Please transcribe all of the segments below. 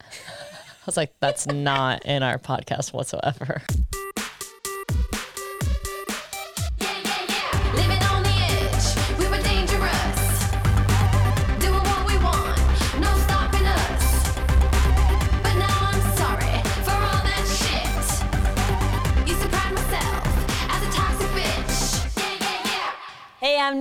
I was like, that's not in our podcast whatsoever.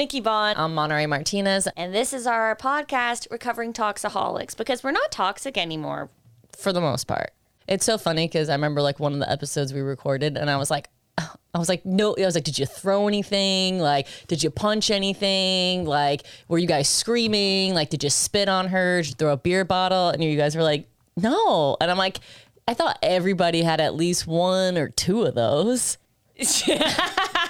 Nikki Bond, I'm Monterey Martinez. and this is our podcast, Recovering Toxaholics, because we're not toxic anymore. for the most part. It's so funny because I remember like one of the episodes we recorded, and I was like, I was like, no, I was like, did you throw anything? Like, did you punch anything? Like, were you guys screaming? Like, did you spit on her? Did you throw a beer bottle? And you guys were like, no. And I'm like, I thought everybody had at least one or two of those.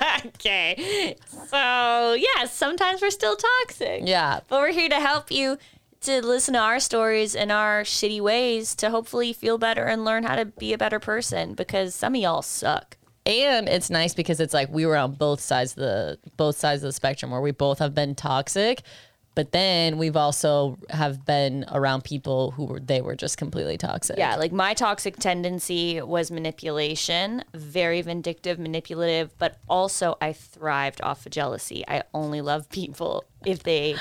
okay. So, yeah, sometimes we're still toxic. Yeah. But we're here to help you to listen to our stories and our shitty ways to hopefully feel better and learn how to be a better person because some of y'all suck. and it's nice because it's like we were on both sides of the both sides of the spectrum where we both have been toxic but then we've also have been around people who were they were just completely toxic Yeah, like my toxic tendency was manipulation, very vindictive, manipulative, but also I thrived off of jealousy. I only love people if they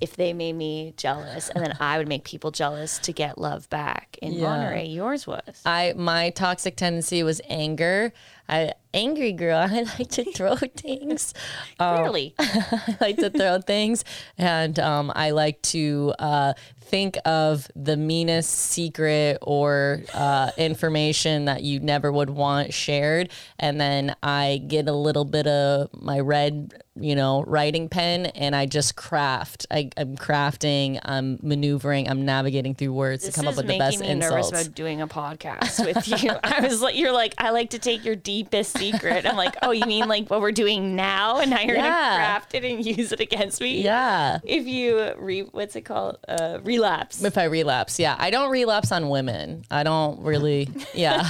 if they made me jealous and then I would make people jealous to get love back. In Yeah. Monterey, yours was. i my toxic tendency was anger i angry girl i like to throw things Clearly. I like to throw things, and um, I like to uh, think of the meanest secret or uh, information that you never would want shared, and then I get a little bit of my red, you know, writing pen, and I just craft. I, I'm crafting. I'm maneuvering. I'm navigating through words This to come up with the making best me nervous insults. about doing a podcast with you. I was like, you're like, I like to take your deepest secret. I'm like, oh, you mean like what we're doing now, and now you're Yeah. gonna craft it and use it against me? yeah. If you re, what's it called? Uh, relapse. If I relapse, yeah, I don't relapse on women. I don't really, yeah.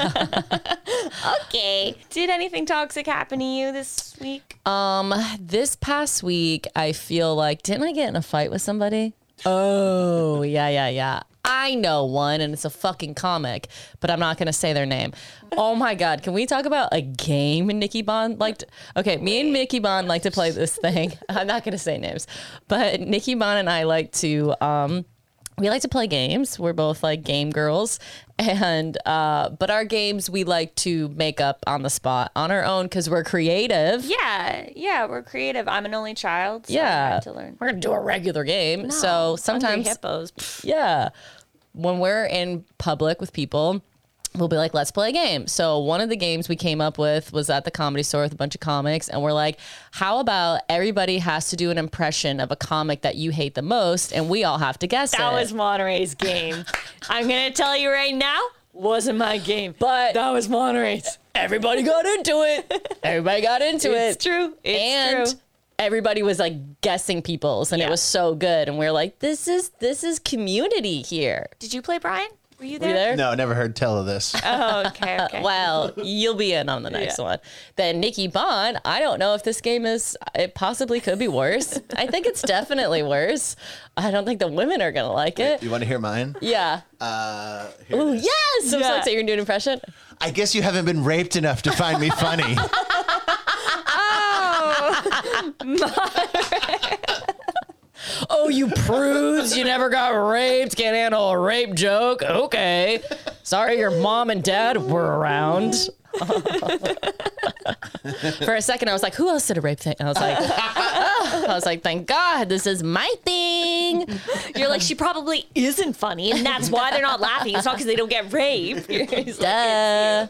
Okay. Did anything toxic happen to you this week? Um, this past week, I feel like didn't I get in a fight with somebody? Oh, yeah, yeah, yeah. I know one, and it's a fucking comic, but I'm not gonna say their name. Oh my god, can we talk about a game Nikki Bond liked? Okay, me and Nikki Bond like to play this thing. I'm not gonna say names, but Nikki Bond and I like to um we like to play games. We're both like game girls, and uh, but our games we like to make up on the spot on our own because we're creative. Yeah, yeah, we're creative. I'm an only child. So I Yeah, to learn. we're gonna do a regular game. so sometimes, hippos. Yeah, when we're in public with people. We'll be like, let's play a game. So, one of the games we came up with was at the comedy store with a bunch of comics. And we're like, how about everybody has to do an impression of a comic that you hate the most? And we all have to guess That it. was Monterey's game. I'm gonna tell you right now, wasn't my game. But- that was Monterey's. everybody got into it. Everybody got into It's it. It's true. It's and true. everybody was like guessing people's and Yeah. it was so good. And we are like, this is this is community here. Did you play Brian? Were you Were you there? No, never heard tell of this. Oh, okay, okay. Well, you'll be in on the next Yeah. one. Then Nikki Bond, I don't know if this game is it possibly could be worse. I think it's definitely worse. I don't think the women are gonna like it. You want to hear mine? Yeah. Uh, Oh yes! I'm so Yeah. excited you're doing an impression. I guess you haven't been raped enough to find me funny. Oh, Oh, you prudes! You never got raped. Can't handle a rape joke. Okay. Sorry, your mom and dad were around. For a second, I was like, "Who else did a rape thing?" I was like, I was like, "Thank God, this is my thing." You're like, she probably isn't funny, and that's why they're not laughing. It's not because they don't get raped. He's like, Duh.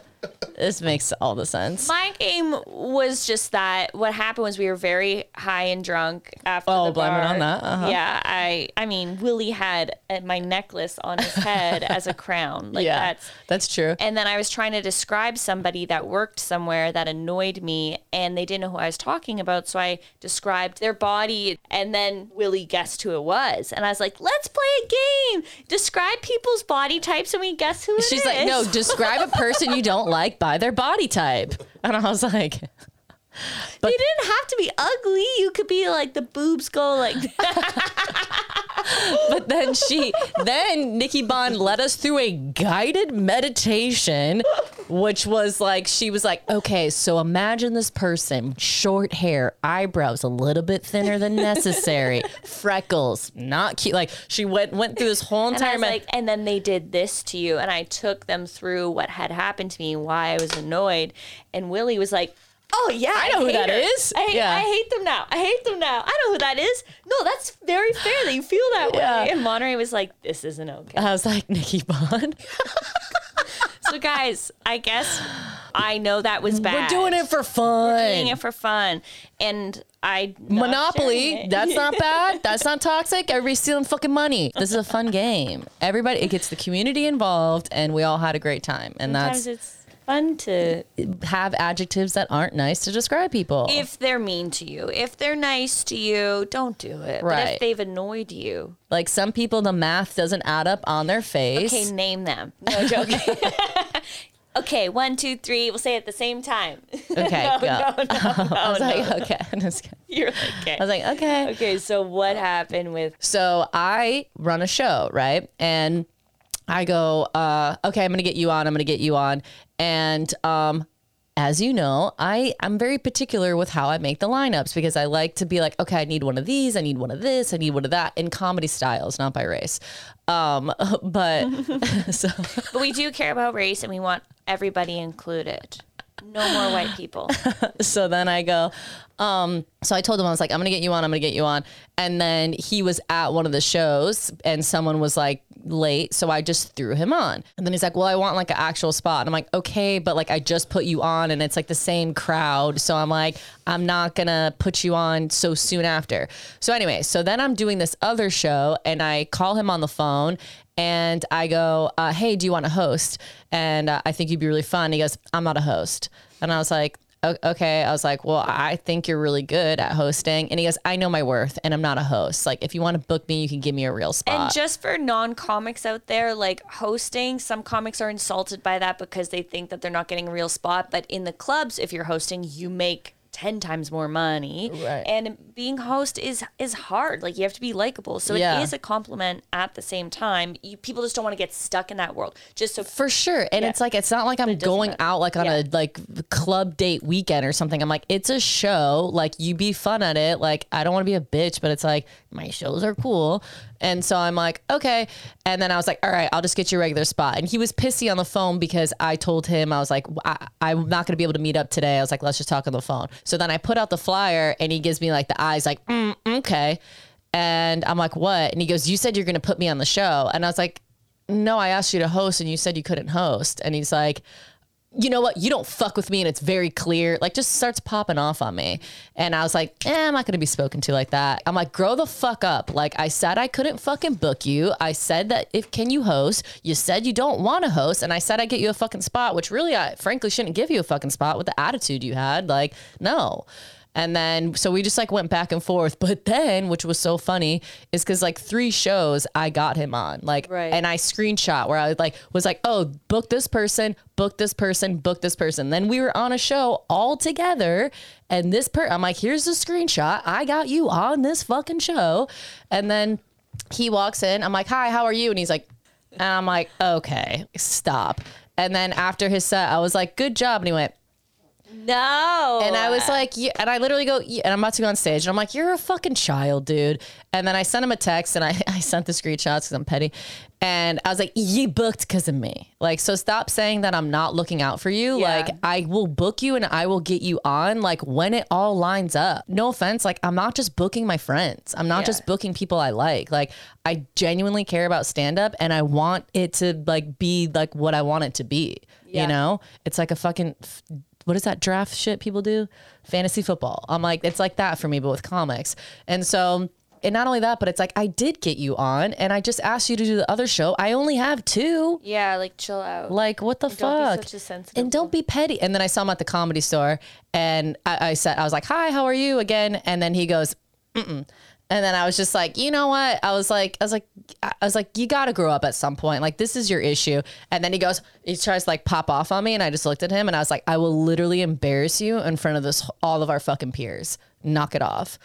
This makes all the sense. My game was just that. What happened was we were very high and drunk after Oh, the blame it on that? Uh-huh. Yeah, I. I mean, Willie had uh, my necklace on his head as a crown. Like yeah, that's. that's true. And then I was trying to describe somebody that worked somewhere that annoyed me, and they didn't know who I was talking about. So I described their body, and then Willie guessed who it was. And I was like, "Let's play a game. Describe people's body types, and we guess who it She's like, "No, describe a person you don't like by their body type." And I was like, you didn't have to be ugly. You could be like the boobs go like but then she, then Nikki Bond led us through a guided meditation, which was like, she was like, okay, so imagine this person, short hair, eyebrows a little bit thinner than necessary, freckles, not cute. Like she went went through this whole And I entire was like, and then they did this to you, and I took them through what had happened to me, why I was annoyed, and Willie was like, "Oh yeah, I, know who hate that her. is. I, hate- Yeah. I hate them now. I hate them now. I know who that is. No, that's very fair that you feel that Yeah. way." And Monterey was like, "This isn't okay." I was like, Nikki Bond, so guys, I guess I know that was bad. we're doing it for fun. We're doing it for fun, and I Monopoly, that's not bad. That's not toxic. Everybody's stealing fucking money. This is a fun game. Everybody, it gets the community involved, and we all had a great time. And Sometimes that's fun to have adjectives that aren't nice to describe people. if they're mean to you. If they're nice to you, don't do it. But Right. if they've annoyed you, like some people, the math doesn't add up on their face. okay, name them. No joking. okay, one, two, three. We'll say it at the same time. Okay, no, go. no, no, I was like, okay. I'm just kidding. You're like, okay. I was like, okay. okay, so what happened with So I run a show, right? And I go, uh, okay, I'm gonna get you on. I'm gonna get you on. And um, as you know, I I'm very particular with how I make the lineups because I like to be like, okay, I need one of these, I need one of this, I need one of that in comedy styles, not by race. Um, but so But we do care about race and we want everybody included. No more white people. so then I go, um, so I told him, I was like, I'm gonna get you on, I'm gonna get you on. And then he was at one of the shows and someone was like late. So I just threw him on. And then he's like, Well, I want like an actual spot. And I'm like, okay, but like I just put you on and it's like the same crowd. So I'm like, I'm not gonna put you on so soon after. So anyway, so then I'm doing this other show and I call him on the phone and I go, uh, "Hey, do you want to host?" And uh, I think you'd be really fun. He goes, "I'm not a host," and I was like, "Okay." I was like, "Well, I think you're really good at hosting," and he goes, "I know my worth, and I'm not a host. Like, if you want to book me, you can give me a real spot." And just for non comics out there, like hosting, some comics are insulted by that because they think that they're not getting a real spot. But in the clubs, if you're hosting, you make 10 times more money. Right. And being host is is hard. Like you have to be likable. So Yeah. it is a compliment at the same time. You, people just don't want to get stuck in that world. Just so For sure. And it's like it's not like I'm going matter. out like on Yeah. a like club date weekend or something. I'm like, it's a show. Like you be fun at it. Like I don't want to be a bitch, but it's like my shows are cool. And so I'm like, okay. And then I was like, all right, I'll just get you a regular spot. And he was pissy on the phone because I told him I was like, I, I'm not going to be able to meet up today. I was like, let's just talk on the phone. So then I put out the flyer and he gives me like the eyes like, mm, okay. And I'm like, what? And he goes, you said you're going to put me on the show. And I was like, no, I asked you to host and you said you couldn't host. And he's like, you know what? You don't fuck with me and it's very clear. Like, just starts popping off on me. And I was like, eh, I'm not going to be spoken to like that. I'm like, grow the fuck up. Like, I said I couldn't fucking book you. I said that if can you host? You said you don't want to host. And I said I'd get you a fucking spot, which really, I frankly shouldn't give you a fucking spot with the attitude you had. Like, no. And then, so we just like went back and forth. But then, which was so funny, is because like three shows I got him on. Like, Right. and I screenshot where I like was like, oh, book this person, book this person, book this person. Then we were on a show all together, and this per I'm like, here's the screenshot. I got you on this fucking show. And then he walks in. I'm like, hi, how are you? And he's like, and I'm like, okay, stop. And then after his set, I was like, good job. And he went, no. and I was like, yeah, and I literally go, yeah, and I'm about to go on stage, and I'm like, you're a fucking child, dude. And then I sent him a text, and I, I sent the screenshots because I'm petty. And I was like, you booked because of me. Like, so stop saying that I'm not looking out for you. Yeah. Like, I will book you and I will get you on, like, when it all lines up. No offense. Like, I'm not just booking my friends, I'm not Yeah. just booking people I like. Like, I genuinely care about stand up and I want it to, like, be like what I want it to be. Yeah. You know? It's like a fucking what is that draft shit people do? Fantasy football. I'm like, it's like that for me, but with comics. And so, and not only that, but it's like, I did get you on and I just asked you to do the other show. I only have two. yeah, like chill out. Like, what the don't fuck? such a sensitive and don't be petty. And then I saw him at the comedy store and I, I said, I was like, hi, how are you again? And then he goes, mm and then I was just like, you know what? I was like, I was like, I was like, you got to grow up at some point. Like, this is your issue. And then he goes, he tries to like pop off on me, and I just looked at him, and I was like, I will literally embarrass you in front of this all of our fucking peers. Knock it off.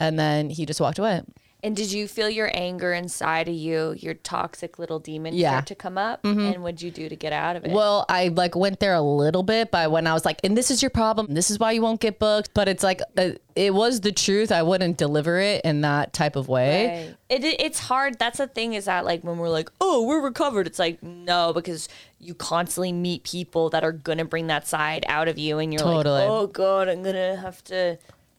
And then he just walked away. And did you feel your anger inside of you, your toxic little demon Yeah. Mm-hmm. start to come up? And what'd you do to get out of it? Well, I like went there a little bit, but when I was like, and this is your problem, this is why you won't get booked. But it's like, uh, it was the truth. I wouldn't deliver it in that type of way. Right. It, it it's hard. That's the thing is that like when we're like, oh, we're recovered. It's like no, because you constantly meet people that are gonna bring that side out of you, and you're Totally. like, oh god, I'm gonna have to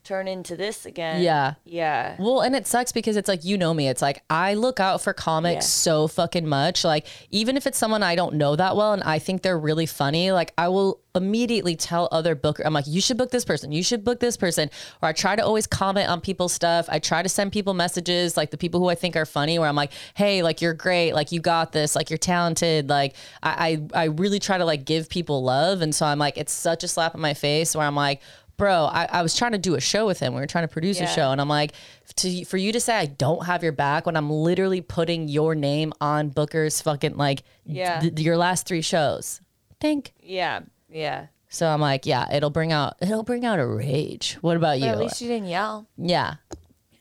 turn into this again. Yeah. yeah. Well, and it sucks because it's like you know me. It's like I look out for comics Yeah. so fucking much. Like even if it's someone I don't know that well and I think they're really funny, like I will immediately tell other booker I'm like, you should book this person, you should book this person. Or I try to always comment on people's stuff. I try to send people messages, like the people who I think are funny, where I'm like, hey, like you're great, like you got this, like you're talented. Like I I, I really try to like give people love. And so I'm like, it's such a slap in my face where I'm like, bro, I, I was trying to do a show with him. We were trying to produce Yeah. a show, and I'm like, to for you to say I don't have your back when I'm literally putting your name on Booker's fucking like Yeah. th- your last three shows. Think. Yeah, yeah. So I'm like, yeah, it'll bring out it'll bring out a rage. What about But you? at least you didn't yell. yeah.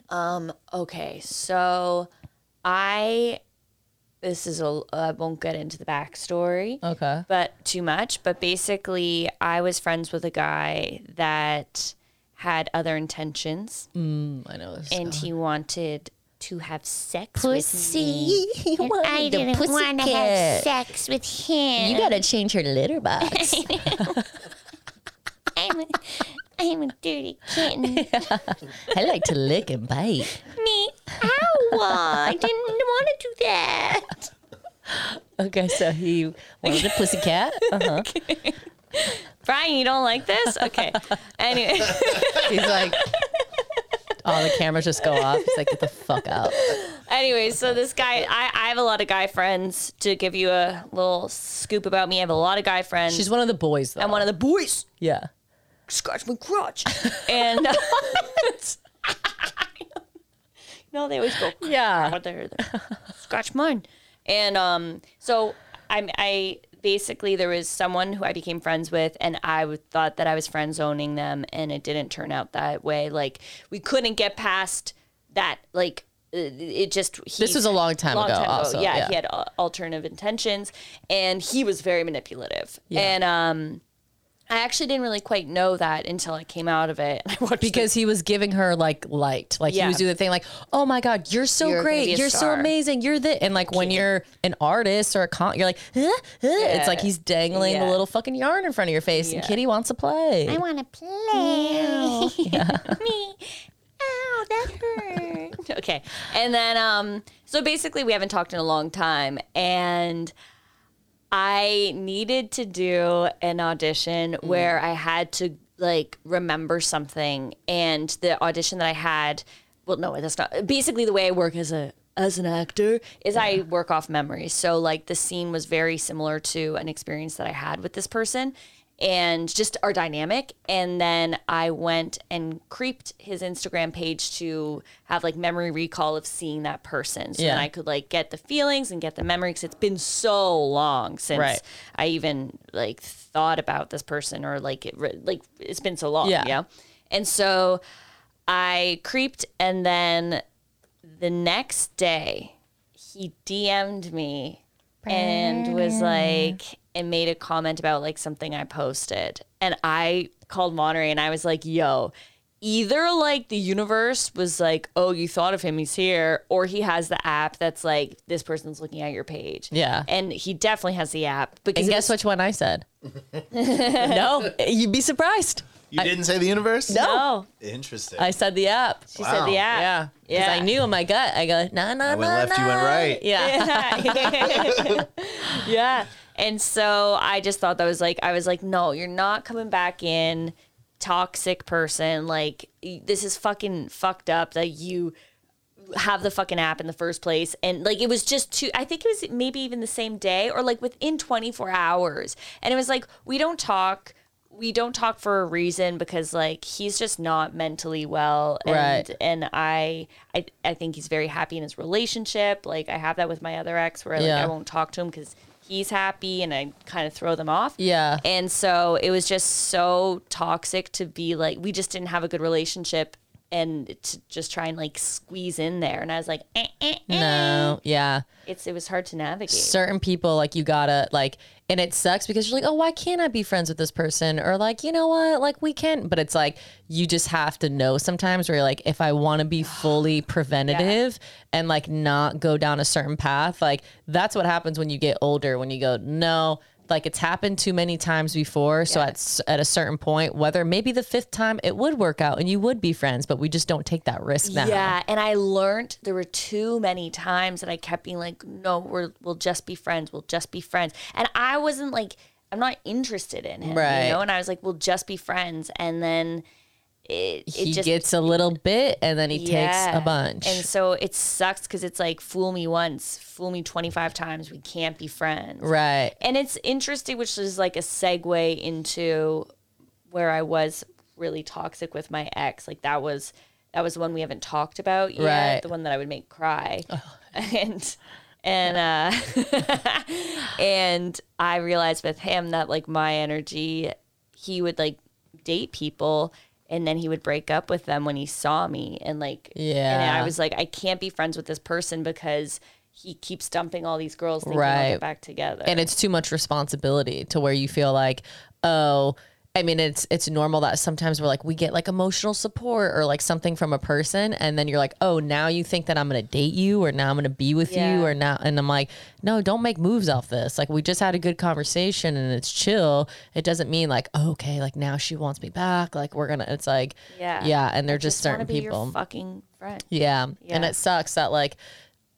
Um. Okay, so I this is a I won't get into the backstory. Okay. but too much. But basically, I was friends with a guy that had other intentions, mm, I know this. and he wanted to have sex with me. and I didn't want to have sex with him. You gotta change your litter box. I'm a, I'm a dirty kitten. I like to lick and bite. Me. I didn't want to do that. Okay, so he wanted a pussycat. Uh-huh. Brian, you don't like this? Okay. anyway, He's like, all the cameras just go off. He's like, get the fuck out. anyway, so this guy, I, I have a lot of guy friends. To give you a little scoop about me, I have a lot of guy friends. She's one of the boys, though. I'm one of the boys. yeah. scratch my crotch. and no, they always go Yeah. "Oh, there, there. scratch mine. And um, so I'm I basically there was someone who I became friends with, and I w- thought that I was friend zoning them, and it didn't turn out that way. Like we couldn't get past that. Like uh, it just he, This was a long time ago also, yeah, yeah. he had alternative intentions, and he was very manipulative. Yeah. And um, I actually didn't really quite know that until I came out of it. I watched Because he was giving her like light. Like he was doing the thing like, oh my God, you're so You're great. You're so amazing. You're the and like when you're an artist or a con you're like, huh? Huh? it's like he's dangling the Yeah. little fucking yarn in front of your face and Kitty wants to play. I want to play. Me. Ow, that hurt. okay. And then um so basically we haven't talked in a long time and I needed to do an audition mm. where I had to like remember something. And the audition that I had well no that's not basically the way I work as a as an actor is I work off memory. So like the scene was very similar to an experience that I had with this person and just our dynamic. And then I went and creeped his Instagram page to have like memory recall of seeing that person. So Yeah. then I could like get the feelings and get the memory because it's been so long since Right. I even like thought about this person or like it, like it's been so long. Yeah. Yeah. And so I creeped and then the next day he DM'd me and was like and made a comment about like something I posted. And I called Monterey and I was like, yo, either like the universe was like, oh, you thought of him, he's here, or he has the app that's like this person's looking at your page. Yeah. And he definitely has the app. Because and it guess was- which one I said? no, you'd be surprised. You didn't say the universe? No. Interesting. I said the app. she said the app. Yeah. Because Yeah. I knew in my gut, I go, no, no, I no. went left, you went right. Yeah. yeah. And so I just thought that was like, I was like, no, you're not coming back in, toxic person. Like, y- this is fucking fucked up that you have the fucking app in the first place. And like, it was just too, I think it was maybe even the same day or like within 24 hours. And it was like, we don't talk. We don't talk for a reason because like he's just not mentally well and Right. and I, I I think he's very happy in his relationship. Like I have that with my other ex where like Yeah. I won't talk to him because he's happy and I kind of throw them off. Yeah. And so it was just so toxic to be like we just didn't have a good relationship and to just try and like squeeze in there. And I was like, eh, eh, eh. No, yeah. It's it was hard to navigate. certain people like you gotta like and it sucks because you're like oh why can't i be friends with this person? Or like you know what? Like we can but it's like you just have to know sometimes where you're like if i want to be fully preventative and like not go down a certain path like that's what happens when you get older when you go no like it's happened too many times before so at, at a certain point whether maybe the fifth time it would work out and you would be friends but we just don't take that risk now Yeah, and I learned there were too many times that I kept being like, "No, we're we'll just be friends. We'll just be friends." And I wasn't like, I'm not interested in him, Right. you know. And I was like, "We'll just be friends." And then it it he just gets a little bit and then he takes a bunch And so it sucks because it's like, fool me once, fool me 25 times. We can't be friends. right And it's interesting, which is like a segue into where I was really toxic with my ex. Like that was that was the one we haven't talked about yet. Right. The one that I would make cry. And and uh and I realized with him that like my energy, he would like date people and then he would break up with them when he saw me and like yeah and I was like I can't be friends with this person because he keeps dumping all these girls thinking Right. get back together. and it's too much responsibility to where you feel like oh i mean it's it's normal that sometimes we're like we get like emotional support or like something from a person and then you're like oh now you think that i'm gonna date you or now i'm gonna be with Yeah. you or now and i'm like no don't make moves off this like we just had a good conversation and it's chill it doesn't mean like oh, okay like now she wants me back like we're gonna it's like Yeah. yeah and they're just, just certain people Your fucking friend. yeah. And it sucks that like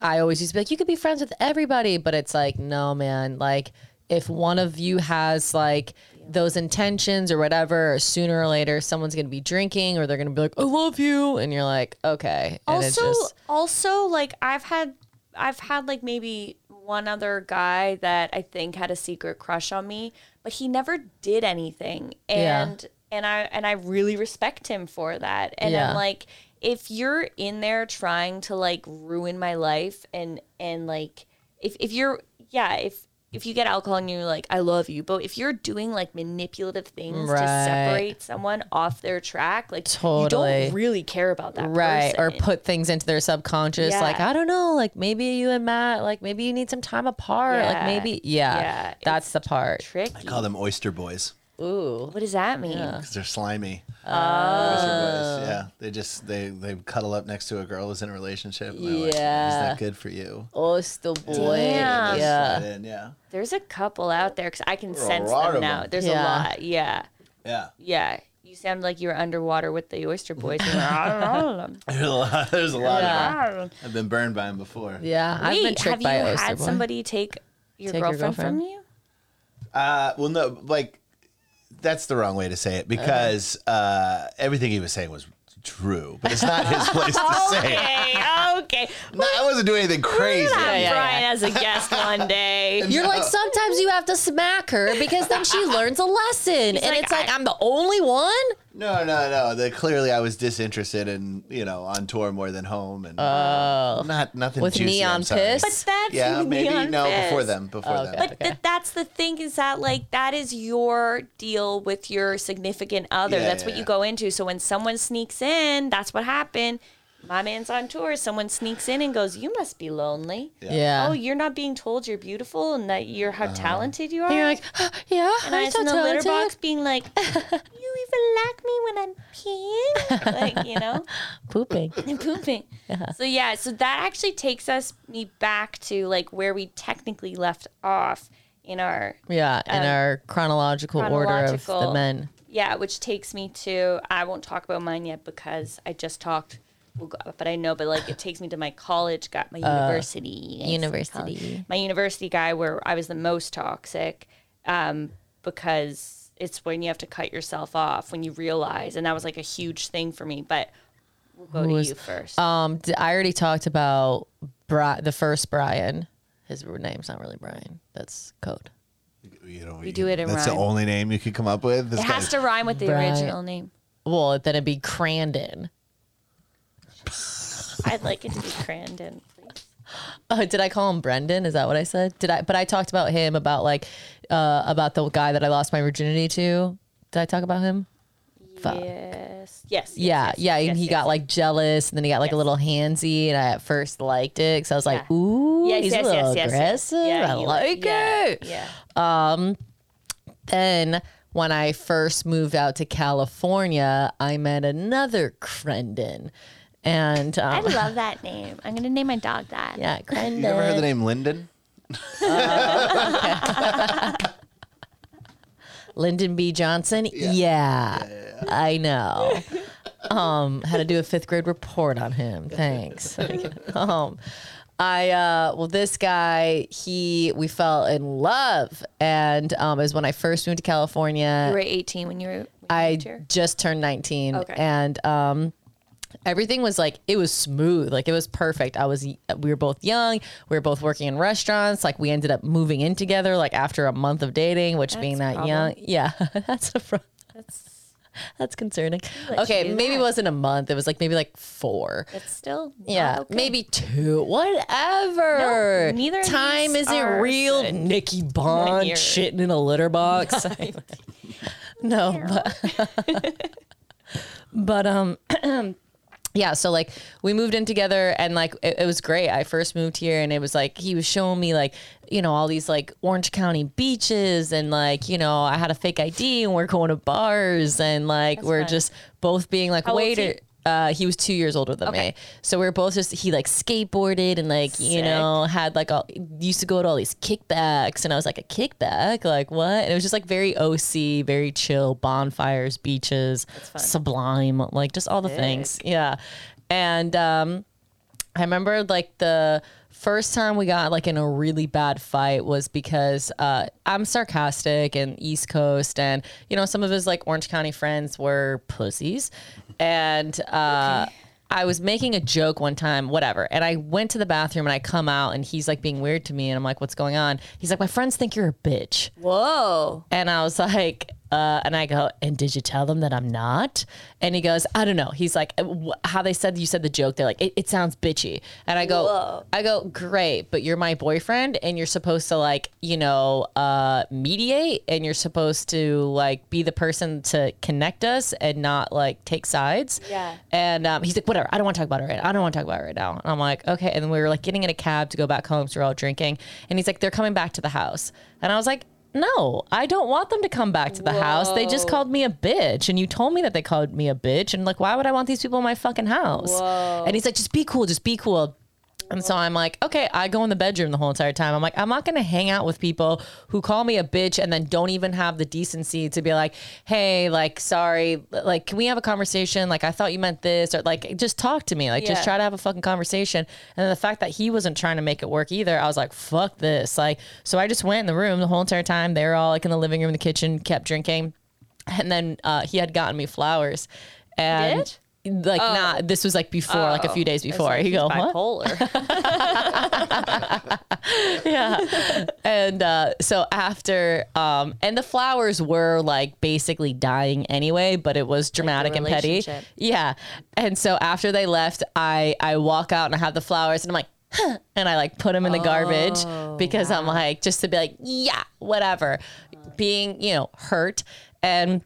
I always used to be like, you could be friends with everybody, but it's like, no, man. Like if one of you has like those intentions or whatever, sooner or later someone's gonna be drinking or they're gonna be like, I love you. And you're like, okay. And it's Also, just also like I've had, I've had like maybe one other guy that I think had a secret crush on me, but he never did anything, Yeah. and and I and I really respect him for that. And Yeah. I'm like, if you're in there trying to like ruin my life and and like if if you're yeah if if you get alcohol and you're like, I love you, but if you're doing like manipulative things to separate someone off their track, like you don't really care about that right. Or put things into their subconscious. Like, I don't know, like maybe you and Matt, like maybe you need some time apart. Like maybe yeah. Yeah, That's the part. tricky. I call them oyster boys Ooh. What does that mean? because they're slimy. Oh. boys. Yeah, they just they they cuddle up next to a girl who's in a relationship. And they're like, Is Yeah. that good for you? Oh, still boy. Damn. Yeah. In, yeah, There's a couple out there because I can a sense lot them now. them. There's Yeah. a lot. Yeah, yeah. yeah. You sound like you were underwater with the oyster boys. You were, "I don't know." There's a lot. There's a lot Yeah. of them. I've been burned by them before. Yeah. I've been Wait, tricked have by you oyster had boy. somebody take your, Take your girlfriend, from you? Uh, well, no, like that's the wrong way to say it because uh, everything he was saying was true, but it's not his place to say. it. Okay, okay. No, I wasn't doing anything crazy. Have yeah, Brian as a guest one day. You're like sometimes you have to smack her because then she learns a lesson, and like, it's like I- I'm the only one. No, no, no. The, clearly, I was disinterested and you know on tour more than home, and oh. not nothing With juicy, neon I'm sorry. piss? But that's yeah, maybe neon no before them, before Oh, them. okay. But th- that's the thing is that like that is your deal with your significant other. Yeah, that's yeah, what you go into. So when someone sneaks in, that's what happened. My man's on tour. Someone sneaks in and goes, "You must be lonely." Yeah. Oh, you're not being told you're beautiful and that you're how talented you are. And you're like, yeah, and I I'm was so in the litter box being like, "You even like me when I'm peeing?" like you know pooping. and pooping. So yeah, so that actually takes us me back to like where we technically left off in our Yeah, in Um, our chronological, order of the men. yeah, which takes me to I won't talk about mine yet because I just talked. We'll go, but I know, but like it takes me to my college, got my university, you guys say university. my university guy where I was the most toxic, um, because it's when you have to cut yourself off when you realize, and that was like a huge thing for me. But we'll go to was- you first. Um, d- I already talked about Bri- the first Brian. His name's not really Brian. That's code. you know, We do it in That's rhyme. the only name you could come up with. This it has to rhyme with the Brian. original name. Well, then it'd be Crandon. I'd like it to be Crandon. Oh, did I call him Brendan? Is that what I said? Did I? But I talked about him about like uh, about the guy that I lost my virginity to. Did I talk about him? Fuck. Yes. Yes. yeah, yes, yeah, yes, and he yes, got like jealous, and then he got like a little handsy, and I at first liked it because I was like, Yeah. "Ooh, Yes, he's yes, a little yes, yes, yes. aggressive. Yeah, I like yeah, it." Yeah. Um. Then when I first moved out to California, I met another Crendon, and I um, love that name. I'm gonna name my dog that. yeah, Crendon. You ever heard the name Lyndon? Lyndon B. Johnson? Yeah, I know. Um, had to do a fifth grade report on him. Thanks. um, I uh, well, this guy, he we fell in love, and um, it was when I first moved to California. You were 18 when you were. When you I just turned 19 Okay. and um everything was like it was smooth like it was perfect i was we were both young we were both working in restaurants like we ended up moving in together like after a month of dating which being that problem. young yeah that's a problem That's that's concerning okay maybe it wasn't a month it was like maybe like four that's still. yeah, okay. maybe two. Whatever. No, neither Time isn't real. good. Nikki Bond shitting in a litter box. no, but but um. Yeah, so like we moved in together and like it, it was great. I first moved here and it was like he was showing me like, you know, all these like Orange County beaches and like, you know, I had a fake ID and we're going to bars and like we're fun. just both being like How waiter uh, he was two years older than me. So we were both just he like skateboarded and like you know had like all used to go to all these kickbacks. And I was like a kickback? Like what? And it was just like very OC, very chill, bonfires, beaches, sublime, like just all the things. Yeah, and um, I remember like the first time we got like in a really bad fight was because uh, I'm sarcastic and East Coast, and you know some of his like Orange County friends were pussies, and uh, I was making a joke one time, whatever, and I went to the bathroom and I come out and he's like being weird to me, and I'm like, what's going on? He's like, my friends think you're a bitch. Whoa. And I was like, uh, and I go, and did you tell them that I'm not? And he goes, I don't know. He's like, "Uh, how they said you said the joke. They're like, it, it sounds bitchy. And I go, Whoa. I go, great, but you're my boyfriend, and you're supposed to like, you know, uh, mediate, and you're supposed to like be the person to connect us and not like take sides. Yeah. And um, he's like, whatever. I don't want to talk about it right. I don't want to talk about it right now. And I'm like, okay. And then we were like getting in a cab to go back home. So we're all drinking. And he's like, they're coming back to the house. And I was like, no, I don't want them to come back to the house. They just called me a bitch. And you told me that they called me a bitch. And like, why would I want these people in my fucking house? Whoa. And he's like, just be cool. Just be cool. And so I'm like, okay, I go in the bedroom the whole entire time. I'm like, I'm not gonna hang out with people who call me a bitch and then don't even have the decency to be like, hey, like, sorry, like, can we have a conversation? Like, I thought you meant this, or like, just talk to me. Like, just Yeah. try to have a fucking conversation. And then the fact that he wasn't trying to make it work either, I was like, fuck this. Like, so I just went in the room the whole entire time. They were all like in the living room, the kitchen, kept drinking. And then uh, he had gotten me flowers. And Did? Like not this was like before, like a few days before. like he's go, bipolar. yeah. And uh, so after, um, and the flowers were like basically dying anyway, but it was dramatic and petty. Yeah. And so after they left, I I walk out and I have the flowers and I'm like, huh, and I like put them in the garbage because I'm like just to be like, yeah, whatever, being you know hurt and.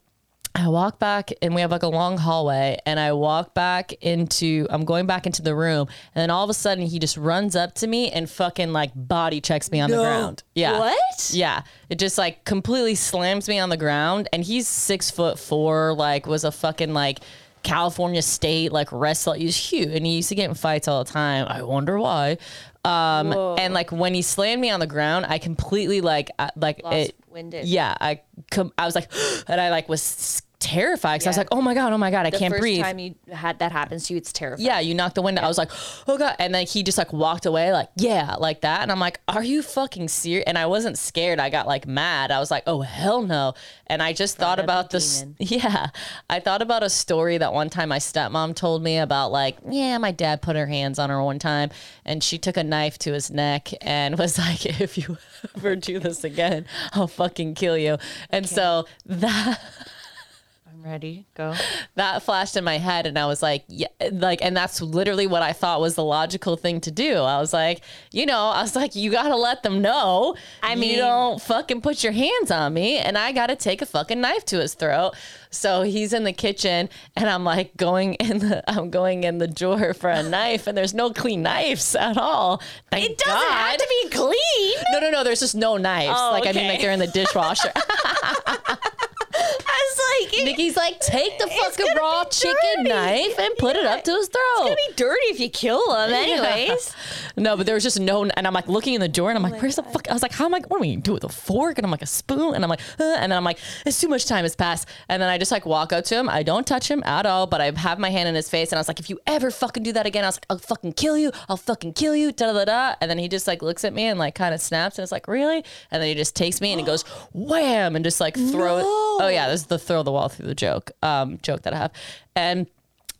I walk back and we have like a long hallway and I walk back into I'm going back into the room and then all of a sudden he just runs up to me and fucking like body checks me on the ground. Yeah. What? Yeah. It just like completely slams me on the ground and he's six foot four, like was a fucking like California state like wrestler. He's huge and he used to get in fights all the time. I wonder why. Um and like when he slammed me on the ground, I completely like I- like Lost it winded. yeah, I com- I was like, and I like was s- terrified because I was like, oh my god, oh my god, I The can't first breathe. time you had that happens to you, it's terrifying. yeah, you knocked the window. I was like, oh god, and then he just like walked away, like yeah, like that, and I'm like, are you fucking serious? And I wasn't scared. I got like mad. I was like, oh hell no. And I just thought about this. demon. Yeah, I thought about a story that one time my stepmom told me about. Like, yeah, my dad put her hands on her one time, and she took a knife to his neck and was like, if you ever do this again, I'll fucking kill you. And so that. Ready? Go. that flashed in my head and I was like, yeah, like, and that's literally what I thought was the logical thing to do. I was like, you know, I was like, you gotta let them know. I mean you don't fucking put your hands on me and I gotta take a fucking knife to his throat. So he's in the kitchen and I'm like going in the, I'm going in the drawer for a knife and there's no clean knives at all. Thank It doesn't God. have to be clean. No, no, no. There's just no knives. Oh, like I mean, like they're in the dishwasher. I was like, Nikki's like, take the fucking raw chicken knife and put it up to his throat. it's gonna be dirty if you kill him, anyways. No, but there was just no, and I'm like looking in the door, and I'm like, "Where's the fuck?" I was like, "How am I? What am I gonna do with a fork?" And I'm like, "A spoon," and I'm like, uh, and then I'm like, "It's too much time has passed." And then I just like walk up to him. I don't touch him at all, but I have my hand in his face, and I was like, "If you ever fucking do that again, I was like, I'll fucking kill you. I'll fucking kill you." Da da da. da. And then he just like looks at me and like kind of snaps, and it's like, "Really?" And then he just takes me and he goes, "Wham!" and just like throw it. Oh yeah, this is the throw the wall through the joke, um, joke that I have, and.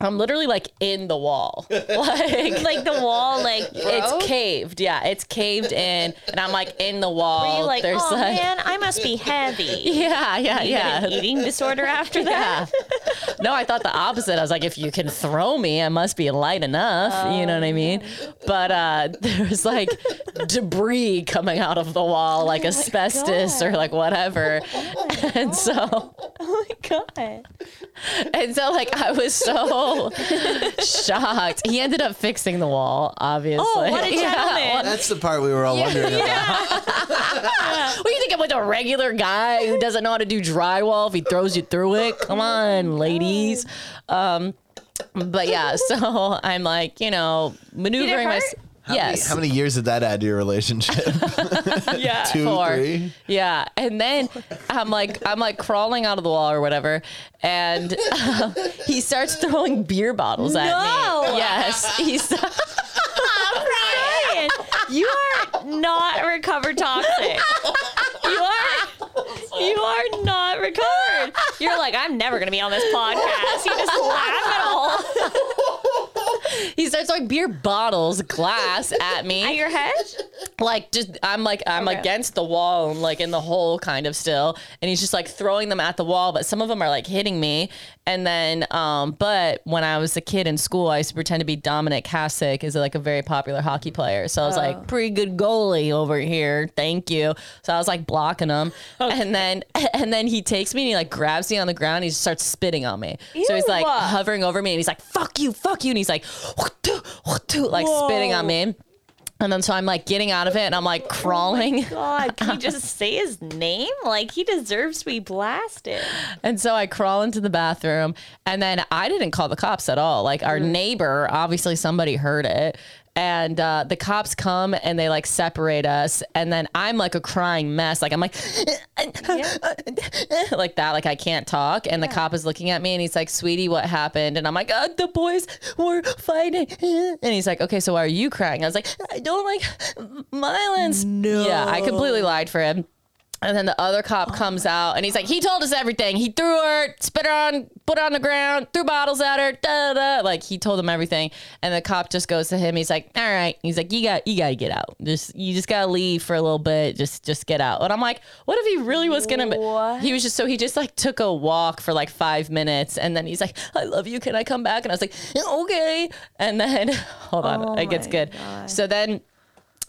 I'm literally like in the wall, like like the wall, like it's caved. Yeah, it's caved in, and I'm like in the wall. Were you like, There's oh like, man, I must be heavy. yeah, yeah, You yeah. an eating disorder after that. Yeah. No, I thought the opposite. I was like, if you can throw me, I must be light enough. you know what I mean? But uh, there was like debris coming out of the wall, like asbestos or like whatever. And so, Oh my god. and so, like, I was so shocked. He ended up fixing the wall, obviously. Oh, what a Yeah. That's the part we were all wondering about. What do you think I'm like a regular guy who doesn't know how to do drywall if he throws you through it? Come on, ladies. Um, but yeah, so I'm like, you know, maneuvering my. Hurt? How many- Yes. How many years did that add to your relationship? Yeah. Two, Four. three. Yeah, and then I'm like, I'm like crawling out of the wall or whatever, and uh, he starts throwing beer bottles at No. me. Yes, he's. Brian, you are not recovered toxic. You are you are not recovered. You're like, I'm never gonna be on this podcast. You just laugh at all he starts throwing beer bottles, glass at me. at your head. like just I'm like I'm Okay. against the wall and like in the hole kind of still and he's just like throwing them at the wall but some of them are like hitting me and then um but when I was a kid in school I used to pretend to be Dominik Hasek is like a very popular hockey player. So I was Oh. like pretty good goalie over here. Thank you. So I was like blocking him. And then and then he takes me and he like grabs me on the ground. And he just starts spitting on me. So he's like hovering over me and he's like fuck you fuck you. And he's like like spitting on me and then so I'm like getting out of it and I'm like oh crawling. God, can you just say his name? Like he deserves to be blasted. And so I crawl into the bathroom and then I didn't call the cops at all. Like our mm. neighbor, obviously somebody heard it. And uh, the cops come and they like separate us. And then I'm like a crying mess. Like I'm like, like that. Like I can't talk. And the cop is looking at me and he's like, sweetie, what happened? And I'm like, uh, the boys were fighting. And he's like, okay, so why are you crying? I was like, I don't like violence. No. Yeah, I completely lied for him. And then the other cop comes out and he's like, he told us everything. He threw her, spit her on, put her on the ground, threw bottles at her, da da. Like he told them everything. And the cop just goes to him. He's like, all right. He's like, you got, you got to get out. Just, you just gotta leave for a little bit. Just, just get out. And I'm like, what if he really was gonna? What? He was just so he just like took a walk for like five minutes and then he's like, I love you. Can I come back? And I was like, okay. And then hold on, oh it gets good. God. So then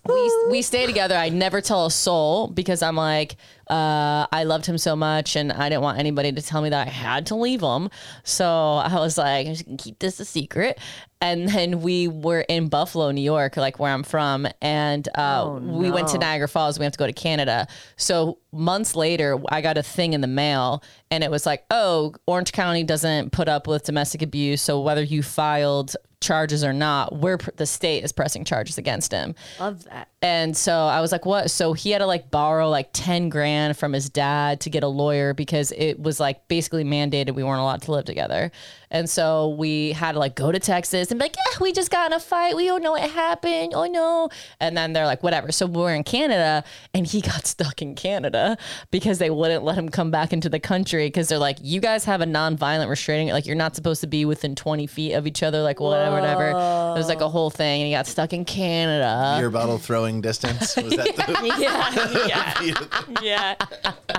we we stay together. I never tell a soul because I'm like, uh, I loved him so much, and I didn't want anybody to tell me that I had to leave him. So I was like, I'm just gonna keep this a secret. And then we were in Buffalo, New York, like where I'm from, and uh, we went to Niagara Falls. We have to go to Canada. So months later, I got a thing in the mail, and it was like, oh, Orange County doesn't put up with domestic abuse. So whether you filed charges or not, we're the state is pressing charges against him. Love that. And so I was like, what? So he had to like borrow like 10 grand from his dad to get a lawyer because it was like basically mandated we weren't allowed to live together. And so we had to like go to Texas and be like, yeah, we just got in a fight. We don't know what happened. Oh no. And then they're like, whatever. So we're in Canada and he got stuck in Canada because they wouldn't let him come back into the country because they're like, you guys have a nonviolent restraining. Like you're not supposed to be within 20 feet of each other. Like whatever, whatever. It was like a whole thing. And he got stuck in Canada. Beer bottle throwing distance. Was that the, Yeah, yeah, yeah.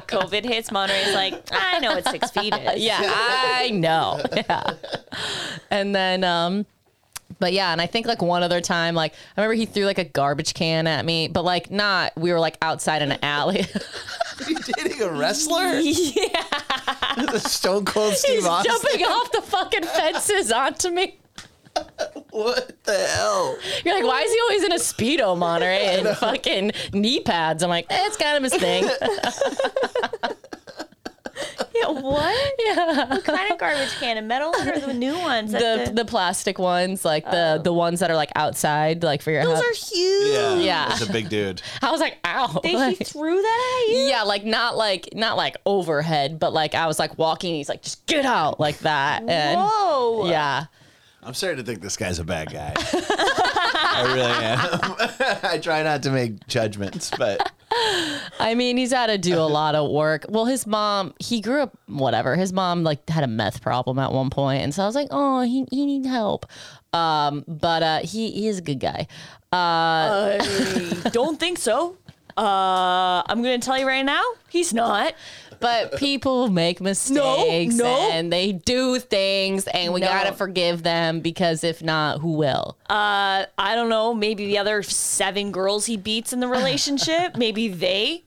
COVID hits, Monterey's like, I know what six feet is. yeah, I know. Yeah. And then, um, but yeah, and I think like one other time, like I remember he threw like a garbage can at me, but like not. We were like outside in an alley. Are you dating a wrestler? Yeah. Stone Cold Steve He's Austin. jumping off the fucking fences onto me. What the hell? You're like, why is he always in a speedo, Monterey, and fucking knee pads? I'm like, eh, it's kind of his thing. Yeah, what? yeah. What kind of garbage can? A metal one or the new ones? that The the plastic ones, like the the ones that are like outside, like for your those house. are huge. Yeah. Yeah. That's a big dude. I was like, ow. They, he Like- threw that at you? Yeah, like not like not like overhead, but like I was like walking. He's like, just get out like that. And Whoa. yeah, I'm starting to think this guy's a bad guy. I really am. I try not to make judgments, but I mean, he's had to do a lot of work. Well, his mom, he grew up whatever. His mom like had a meth problem at one point, and so I was like, oh, he he needs help. Um, but uh, he he is a good guy. Uh, I don't think so. Uh, I'm gonna tell you right now, he's not. But people make mistakes no. and they do things, and we No. gotta forgive them because if not, who will? Uh, I don't know. Maybe the other seven girls he beats in the relationship, maybe they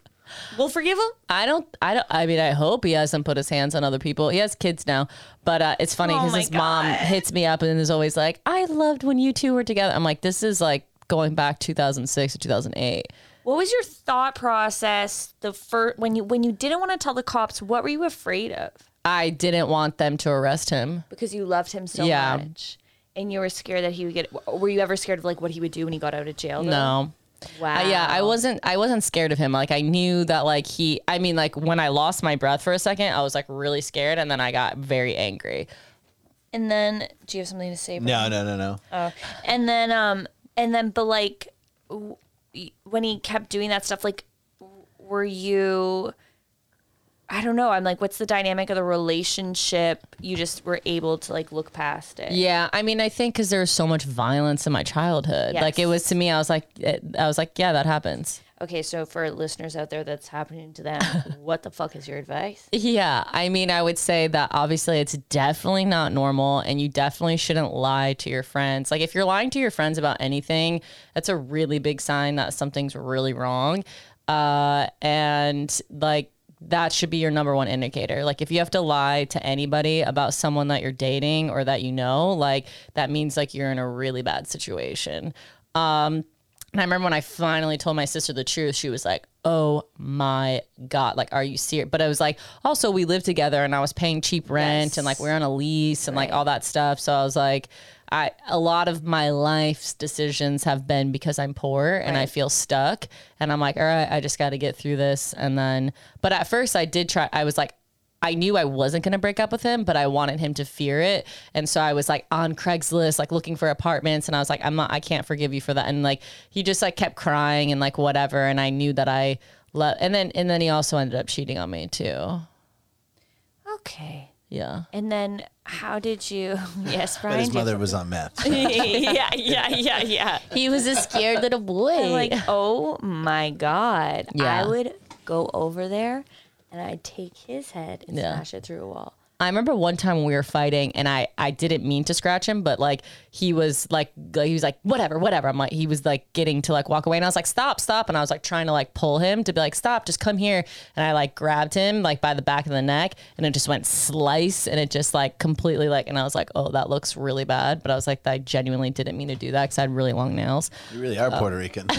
will forgive him. I don't. I don't. I mean, I hope he hasn't put his hands on other people. He has kids now, but uh, it's funny Oh because my his mom hits me up and is always like, "I loved when you two were together." I'm like, "This is like going back 2006 to 2008." What was your thought process the first when you when you didn't want to tell the cops? What were you afraid of? I didn't want them to arrest him. Because you loved him so Yeah. much, and you were scared that he would get. Were you ever scared of like what he would do when he got out of jail? though? No. Wow. Uh, yeah, I wasn't. I wasn't scared of him. Like I knew that. Like he. I mean, like when I lost my breath for a second, I was like really scared, and then I got very angry. And then, do you have something to say? no, no, no, no. Oh, and then um, and then, but like, w- when he kept doing that stuff, like, were you? I don't know. I'm like, what's the dynamic of the relationship? You just were able to like look past it. Yeah, I mean, I think because there was so much violence in my childhood. Like it was to me, I was like, it, I was like, yeah, that happens. Okay, so for listeners out there that's happening to them, what the fuck is your advice? Yeah, I mean, I would say that obviously it's definitely not normal, and you definitely shouldn't lie to your friends. Like, if you're lying to your friends about anything, that's a really big sign that something's really wrong. Uh, and like, that should be your number one indicator. Like, if you have to lie to anybody about someone that you're dating or that you know, like, that means like you're in a really bad situation. Um, and I remember when I finally told my sister the truth, she was like, "Oh my god, like, are you serious?" But I was like, also we lived together, and I was paying cheap rent, Yes. and like we're on a lease, and like all that stuff. So I was like, I a lot of my life's decisions have been because I'm poor and I feel stuck, and I'm like, all right, I just got to get through this. And then, but at first I did try. I was like. I knew I wasn't going to break up with him, but I wanted him to fear it. And so I was like on Craigslist, like looking for apartments. And I was like, I'm not, I can't forgive you for that. And like, he just like kept crying and like whatever. And I knew that I let, and then, and then he also ended up cheating on me too. Okay. Yeah. And then, how did you? Yes, But Brian. his do you have mother was on meth. yeah, yeah, yeah, yeah. He was a scared little boy. I'm like, oh my god, Yeah. I would go over there and I'd take his head and Yeah. smash it through a wall. I remember one time when we were fighting and I, I didn't mean to scratch him, but like he was like he was like whatever, whatever. I'm like he was like getting to like walk away and I was like stop, stop and I was like trying to like pull him to be like stop, just come here and I like grabbed him like by the back of the neck and it just went slice and it just like completely like and I was like oh that looks really bad, but I was like I genuinely didn't mean to do that because I had really long nails. You really are Puerto Rican.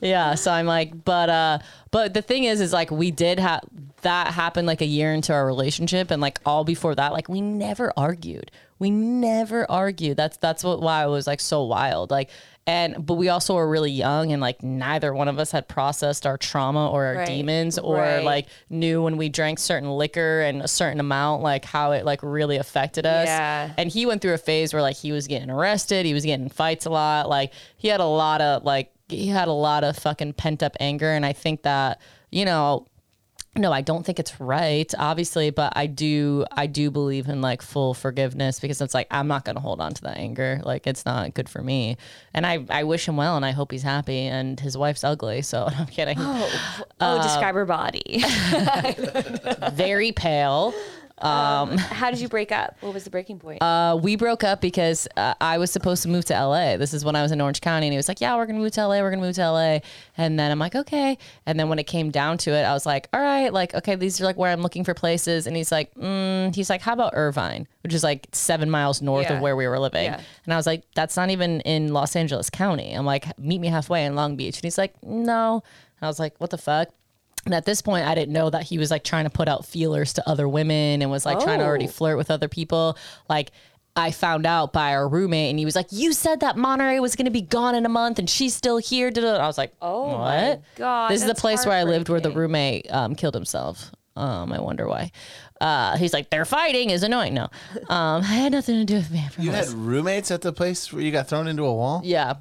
yeah so i'm like but uh but the thing is is like we did have that happened like a year into our relationship and like all before that like we never argued. We never argued. That's that's what why it was like so wild. Like and but we also were really young and like neither one of us had processed our trauma or our Right, demons or right. like knew when we drank certain liquor and a certain amount like how it like really affected us. Yeah. and he went through a phase where like he was getting arrested he was getting in fights a lot like he had a lot of like he had a lot of fucking pent up anger and i think that you know no, I don't think it's right, obviously, but I do I do believe in like full forgiveness because it's like I'm not gonna hold on to that anger. Like it's not good for me. And I, I wish him well and I hope he's happy and his wife's ugly, so I'm kidding. Oh, oh, describe her body. Very pale. How did you break up? What was the breaking point? Uh, we broke up because uh, I was supposed to move to LA. This is when I was in Orange County, and he was like, "Yeah, we're gonna move to LA. We're gonna move to LA." And then I'm like, "Okay." And then when it came down to it, I was like, "All right, like, okay, these are like where I'm looking for places." And he's like, mm, "He's like, how about Irvine, which is like seven miles north Yeah. of where we were living?" Yeah. And I was like, "That's not even in Los Angeles County." I'm like, "Meet me halfway in Long Beach." And he's like, "No." And I was like, "What the fuck?" And at this point, I didn't know that he was like trying to put out feelers to other women and was like trying to already Oh. flirt with other people. Like, I found out by our roommate, and he was like, "You said that Monterey was going to be gone in a month, and she's still here." da-da." I was like, Oh what?" my God, This is the place where I lived, where the roommate um, killed himself. Um, I wonder why. Uh, he's like, "They're fighting," is annoying. No, um, I had nothing to do with me. You had roommates at the place where you got thrown into a wall? Yeah.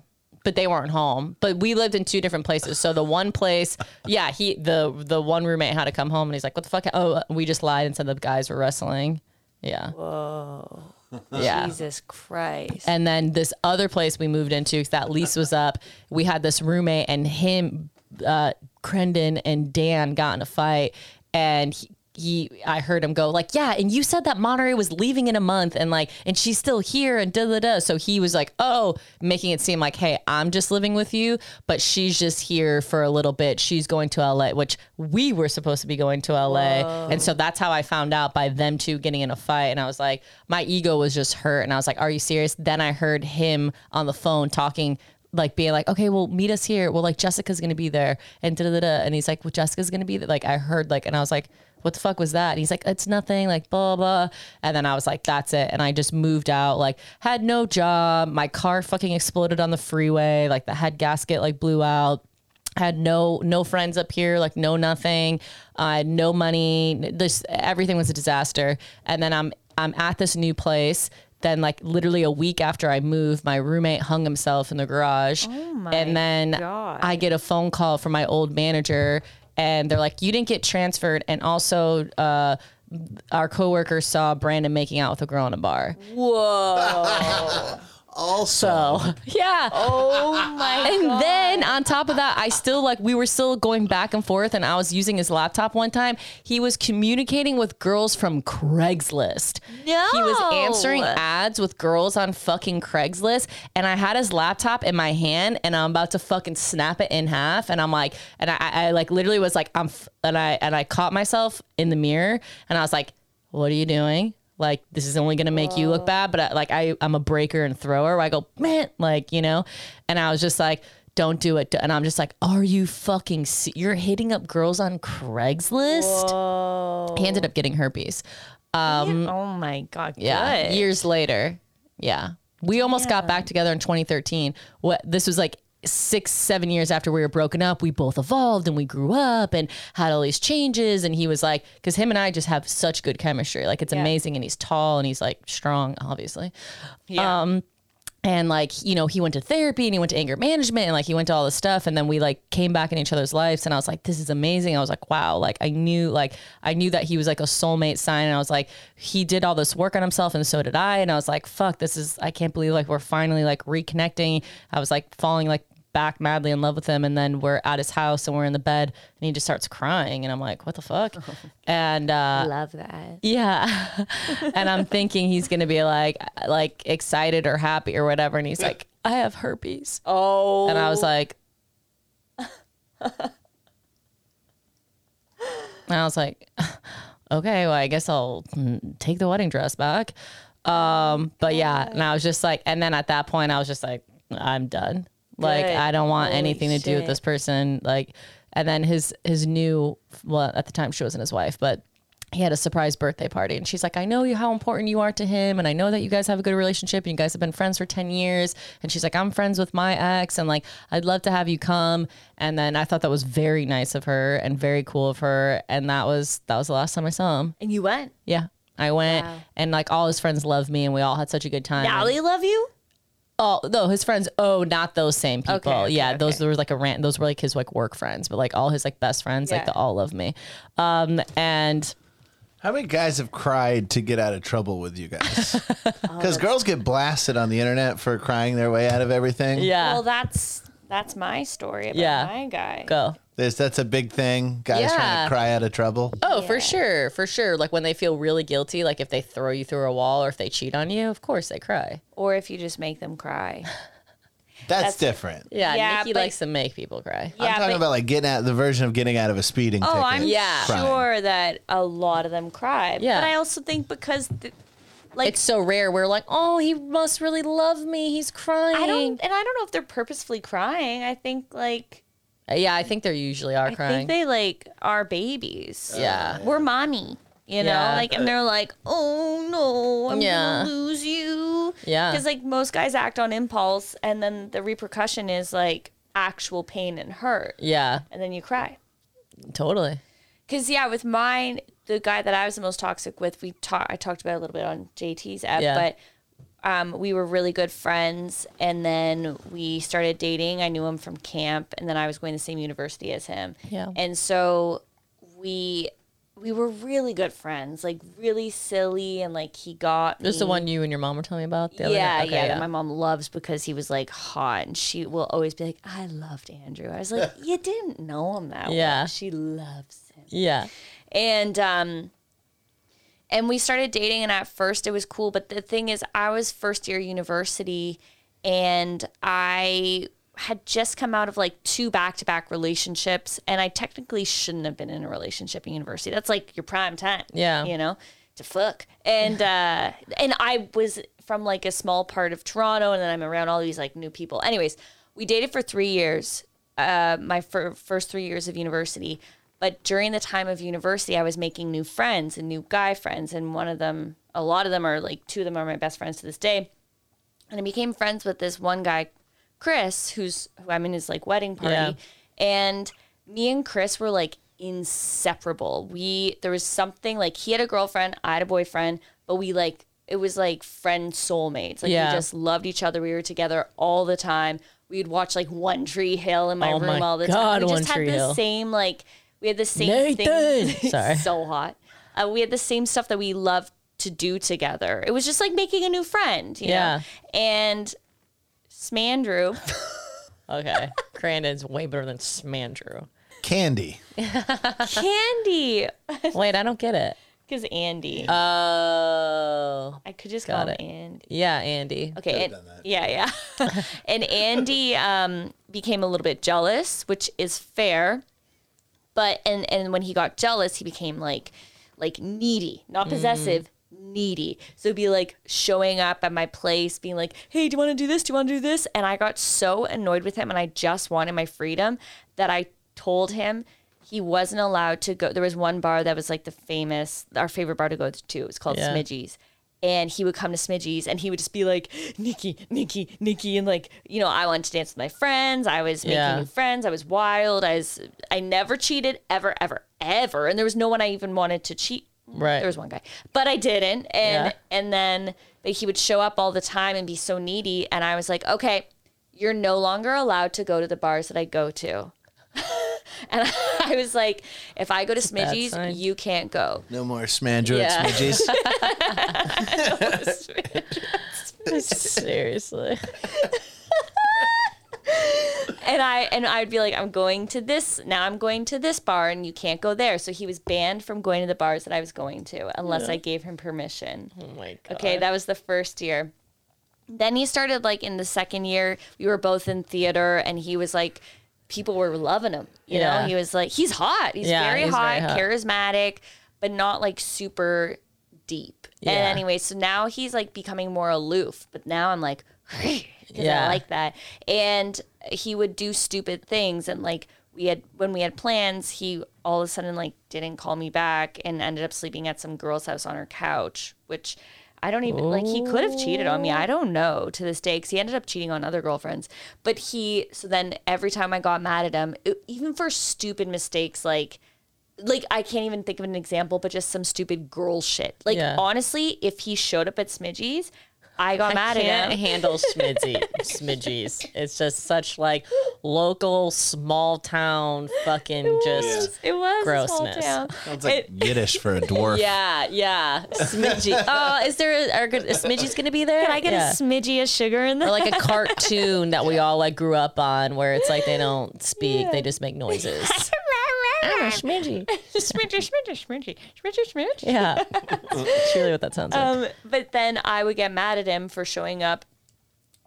But they weren't home. But we lived in two different places. So the one place, yeah, he the the one roommate had to come home and he's like, "What the fuck?" Oh, we just lied and said the guys were wrestling. Yeah. Whoa. Yeah. Jesus Christ. And then this other place we moved into, that lease was up. We had this roommate, and him, uh, Crendon and Dan got in a fight, and he, he, I heard him go like, "Yeah," and you said that Monterey was leaving in a month, and like, and she's still here, and da da da. So he was like, "Oh," making it seem like, "Hey, I'm just living with you, but she's just here for a little bit. She's going to LA, which we were supposed to be going to LA, and so that's how I found out by them two getting in a fight, and I was like, my ego was just hurt, and I was like, "Are you serious?" Then I heard him on the phone talking like being like, okay, well, meet us here. Well, like Jessica's gonna be there, and da da da. And he's like, well, Jessica's gonna be there. Like I heard like, and I was like, what the fuck was that? And he's like, it's nothing. Like blah blah. And then I was like, that's it. And I just moved out. Like had no job. My car fucking exploded on the freeway. Like the head gasket like blew out had no no friends up here like no nothing i had no money this everything was a disaster and then i'm i'm at this new place then like literally a week after i moved my roommate hung himself in the garage Oh and then God. i get a phone call from my old manager and they're like you didn't get transferred and also uh our coworker saw Brandon making out with a girl in a bar. Also, So yeah. oh my god. And then on top of that, I still like we were still going back and forth, and I was using his laptop one time. He was communicating with girls from Craigslist. No. He was answering ads with girls on fucking Craigslist, and I had his laptop in my hand, and I'm about to fucking snap it in half, and I'm like, and I, I like literally was like, I'm, f- and I and I caught myself in the mirror, and I was like, what are you doing? Like this is only gonna make you look bad, but I, like I, I'm a breaker and thrower. I go, man, like you know, and I was just like, don't do it. And I'm just like, are you fucking? Se- you're hitting up girls on Craigslist. He ended up getting herpes. Um, oh my God. yeah, good. years later. Yeah, we almost got back together in 2013. What this was like six, seven years after we were broken up. We both evolved and we grew up and had all these changes. And he was like, because him and I just have such good chemistry. Like it's Yeah. amazing. And he's tall and he's like strong, obviously. Yeah. Um, and like you know he went to therapy and he went to anger management and like he went to all this stuff and then we like came back in each other's lives and i was like this is amazing i was like wow like i knew like i knew that he was like a soulmate sign and i was like he did all this work on himself and so did i and i was like fuck this is i can't believe like we're finally like reconnecting i was like falling like back madly in love with him and then we're at his house and we're in the bed and he just starts crying and i'm like what the fuck and uh Love that. yeah. and I'm thinking he's going to be like like excited or happy or whatever and he's like I have herpes. Oh. And I was like And I was like okay, well I guess I'll mm, take the wedding dress back. Um but yeah, and I was just like and then at that point I was just like I'm done. Like Good. I don't want Holy anything to do with shit. this person like and then his his new well at the time she wasn't his wife but he had a surprise birthday party and she's like i know you how important you are to him and i know that you guys have a good relationship and you guys have been friends for 10 years and she's like i'm friends with my ex and like i'd love to have you come and then i thought that was very nice of her and very cool of her and that was that was the last time i saw him and you went. yeah i went Wow. and like all his friends loved me and we all had such a good time they love you? Oh no, his friends. Oh, not those same people. Okay, okay, yeah, those okay. were like a rant. Those were like his like work friends, but like all his like best friends, like Yeah. they all love me. Um, and How many guys have cried to get out of trouble with you guys? Because girls get blasted on the internet for crying their way out of everything. yeah, Well, that's that's my story about Yeah. my guy. go. There's, that's a big thing. Guys trying to cry out of trouble. Oh, for sure, for sure. Like when they feel really guilty, like if they throw you through a wall or if they cheat on you, of course they cry. Or if you just make them cry. That's, That's- different. Yeah, Yeah, Nikki but- likes to make people cry. I'm talking but- about like getting out the version of getting out of a speeding Oh, ticket. I'm Yeah. sure that a lot of them cry. Yeah. But I also think because, th- like, It's so rare. We're like, oh, he must really love me. He's crying. I don't, and I don't know if they're purposefully crying. I think like Yeah, I think they usually are I crying. think they like are babies. Yeah. we're mommy. You know, Yeah. like, and they're like, "Oh no, I'm Yeah. gonna lose you." Yeah. because like most guys act on impulse, and then the repercussion is like actual pain and hurt, yeah, and then you cry. totally. Because yeah, with mine, the guy that I was the most toxic with, we talked. I talked about it a little bit on JT's app, Yeah. but um, we were really good friends, and then we started dating. I knew him from camp, and then I was going to the same university as him. Yeah. and so we we were really good friends, like really silly, and like he got This is the one you and your mom were telling me about. The other yeah. Okay, yeah, that my mom loves because he was like hot, and she will always be like, "I loved Andrew." I was like, "You didn't know him that Yeah. well." She loves him yeah, and um and we started dating and at first it was cool but the thing is i was first year university and i had just come out of like two back-to-back relationships and i technically shouldn't have been in a relationship in university. That's like your prime time Yeah. you know? To fuck. And uh and i was from like a small part of toronto and then i'm around all these like new people. Anyways we dated for three years uh my fir- first three years of university but during the time of university i was making new friends and new guy friends and one of them a lot of them are like two of them are my best friends to this day and I became friends with this one guy, Chris, who's who I'm in his like wedding party, Yeah. and me and Chris were like inseparable. We there was something like he had a girlfriend, I had a boyfriend, but we like it was like friend soulmates. Like Yeah. we just loved each other. We were together all the time. We'd watch like One Tree Hill in my Oh room my all the God, time. We One just had Tree the Hill. same like we had the same Nathan! thing. Sorry. so hot. Uh, we had the same stuff that we loved to do together. It was just like making a new friend, you Yeah. know? And Smandrew, Okay, Crandon's way better than Smandrew. Candy. Candy, Wait, I don't get it. because Andy. Oh, I could just got call it. him Andy. yeah, Andy. Okay, and, yeah, yeah. and Andy um, became a little bit jealous, which is fair. But and and when he got jealous, he became like like needy, not mm. possessive, needy. So it'd be like showing up at my place, being like, "Hey, do you want to do this? Do you want to do this?" And I got so annoyed with him, and I just wanted my freedom that I told him he wasn't allowed to go. There was one bar that was like the famous, our favorite bar to go to. It was called Yeah. Smidgey's and he would come to Smidgey's and he would just be like, Nikki, Nikki, Nikki. And like, you know, I wanted to dance with my friends. I was making Yeah. new friends. I was wild. I was, I never cheated ever, ever, ever. And there was no one I even wanted to cheat. Right. There was one guy, but I didn't. And, Yeah. and then but he would show up all the time and be so needy. And I was like, okay, you're no longer allowed to go to the bars that I go to. and I was like, if I go to bad Smidgey's, you can't go. No more Smandrew Yeah. at Smidgey's. Seriously. and I and I'd be like, I'm going to this now. I'm going to this bar, and you can't go there. So he was banned from going to the bars that I was going to unless I gave him permission. Oh my god. Okay, that was the first year. Then he started like in the second year. We were both in theater, and he was like, people were loving him. You Yeah. know, he was like, he's hot. He's Yeah, very he's hot, very hot. charismatic, but not like super deep. Yeah. And anyway, so now he's like becoming more aloof. But now I'm like, Yeah. I like that. And he would do stupid things, and like we had when we had plans, he all of a sudden like didn't call me back and ended up sleeping at some girl's house on her couch, which. I don't even like he could have cheated on me. I oh. don't know to this day because he ended up cheating on other girlfriends. But he so then every time I got mad at him, it- even for stupid mistakes like like I can't even think of an example, but just some stupid girl shit. Like Yeah. honestly, if he showed up at Smidgey's, I got mad at him. I at can't him. handle smidgy, smidgies. It's just such like local, small town, fucking just. It was a small Grossness. town. Sounds like Yiddish for a dwarf. Yeah, yeah, smidgy. Oh, is there a, are, a smidgy's gonna be there? Can I get Yeah. a smidgy of sugar in or there? like a cartoon that we all like grew up on, where it's like they don't speak, they just make noises. Smidgy. smidgy, smidgy, smidgy, smidgy, smidgy. Yeah, That's really what that sounds like. Um, but then I would get mad at him for showing up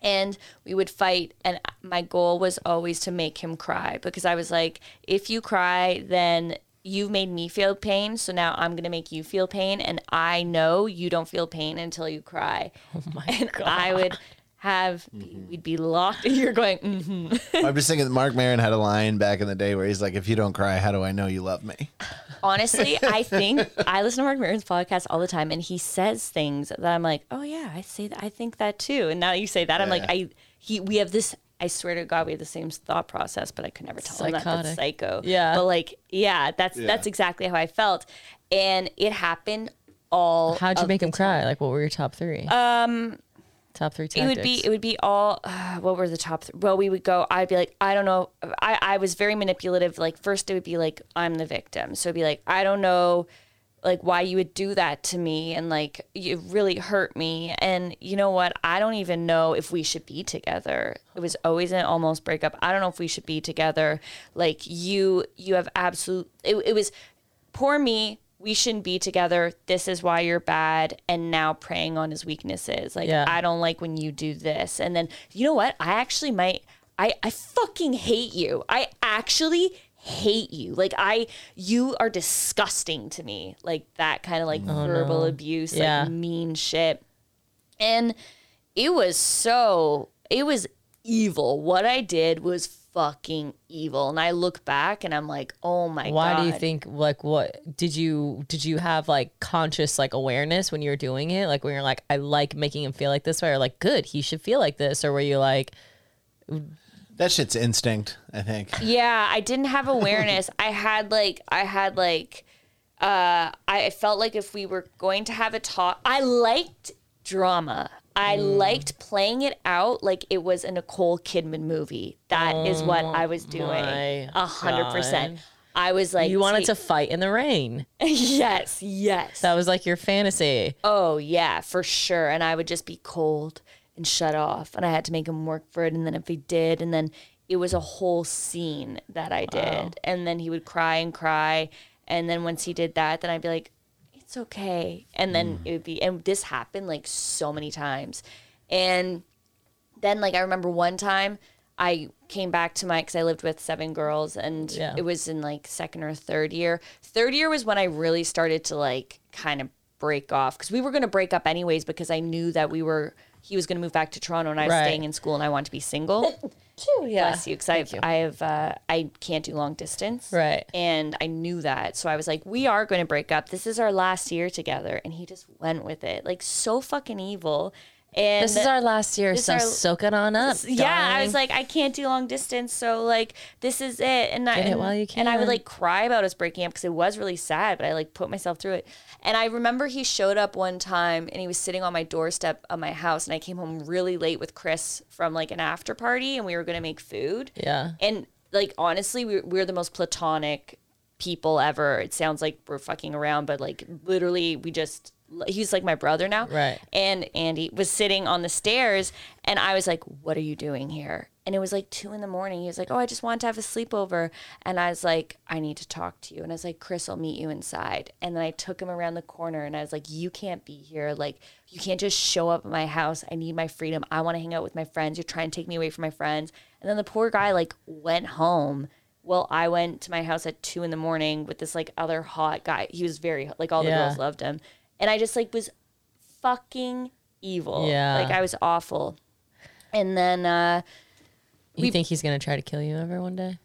and we would fight and my goal was always to make him cry because I was like if you cry then you've made me feel pain so now I'm going to make you feel pain and I know you don't feel pain until you cry. Oh my and god. I would have we'd be locked and you're going mm I'm just thinking that Marc Maron had a line back in the day where he's like, "If you don't cry, how do I know you love me?" honestly, I think I listen to Marc Maron's podcast all the time, and he says things that I'm like, oh yeah, I say that. I think that too. And now you say that, I'm like, I he we have this. I swear to God, we have the same thought process, but I could never tell him that that's Psychotic. psycho. Yeah. but like, yeah, that's that's exactly how I felt, and it happened all. How'd you make the him cry? Like, what were your top three? Um, top three tactics. it would be it would be all uh, what were the top th- well we would go i'd be like i don't know I, I was very manipulative like first it would be like i'm the victim. So it'd be like i don't know like why you would do that to me and like you really hurt me. And you know what? I don't even know if we should be together. It was always an almost breakup. I don't know if we should be together. Like you you have absolute it, it was poor me we shouldn't be together. This is why you're bad. And now preying on his weaknesses. Like Yeah. i don't like when you do this. And then you know what? I actually might i i fucking hate you. I actually hate you. Like i you are disgusting to me. Like that kind of like oh, verbal abuse Yeah. like mean shit. And it was so it was evil. What i did was fucking evil and i look back and i'm like oh my Why god Why do you think like what did you did you have like conscious like awareness when you were doing it? Like when you're like, I like making him feel like this way, or like good, he should feel like this, or were you like, That shit's instinct, I think. Yeah, I didn't have awareness. I had like I had like uh I felt like if we were going to have a talk I liked drama. I mm. liked playing it out like it was a Nicole Kidman movie. That is what I was oh doing. A hundred percent. I was like you wanted to fight in the rain? Yes, yes. That was like your fantasy. Oh yeah, for sure. And I would just be cold and shut off, and I had to make him work for it. And then if he did, and then it was a whole scene that I did, and then he would cry and cry, and then once he did that, then I'd be like, "It's okay," and then mm. it would be, and this happened like so many times, and then like I remember one time I came back to my because I lived with seven girls and Yeah. it was in like second or third year. Third year was when I really started to like kind of break off because we were going to break up anyways because I knew that we were he was going to move back to Toronto and I was Right. staying in school and I wanted to be single. yeah. Bless you, because I have, I have, uh, I can't do long distance, Right. And I knew that, so I was like, we are going to break up. This is our last year together, and he just went with it, like so fucking evil. And This is our last year, so our- soak it on up. yeah, I was like, I can't do long distance, so like this is it. And I Get it and, while you and I would like cry about us breaking up because it was really sad, but I like put myself through it. And I remember he showed up one time and he was sitting on my doorstep of my house, and I came home really late with Chris from like an after party, and we were gonna make food. Yeah. And like honestly, we we're the most platonic people ever. It sounds like we're fucking around, but like literally, we just he's like my brother now. Right. And Andy was sitting on the stairs, and I was like, "What are you doing here?" And it was like two in the morning. He was like, "Oh, I just wanted to have a sleepover," and I was like, "I need to talk to you." And I was like, "Chris, I'll meet you inside." And then I took him around the corner, and I was like, "You can't be here. Like, you can't just show up at my house. I need my freedom. I want to hang out with my friends. You're trying to take me away from my friends." And then the poor guy like went home. Well, I went to my house at two in the morning with this like other hot guy. He was very like all the Yeah. girls loved him, and I just like was fucking evil. Yeah. like I was awful. And then uh You think he's gonna try to kill you ever one day?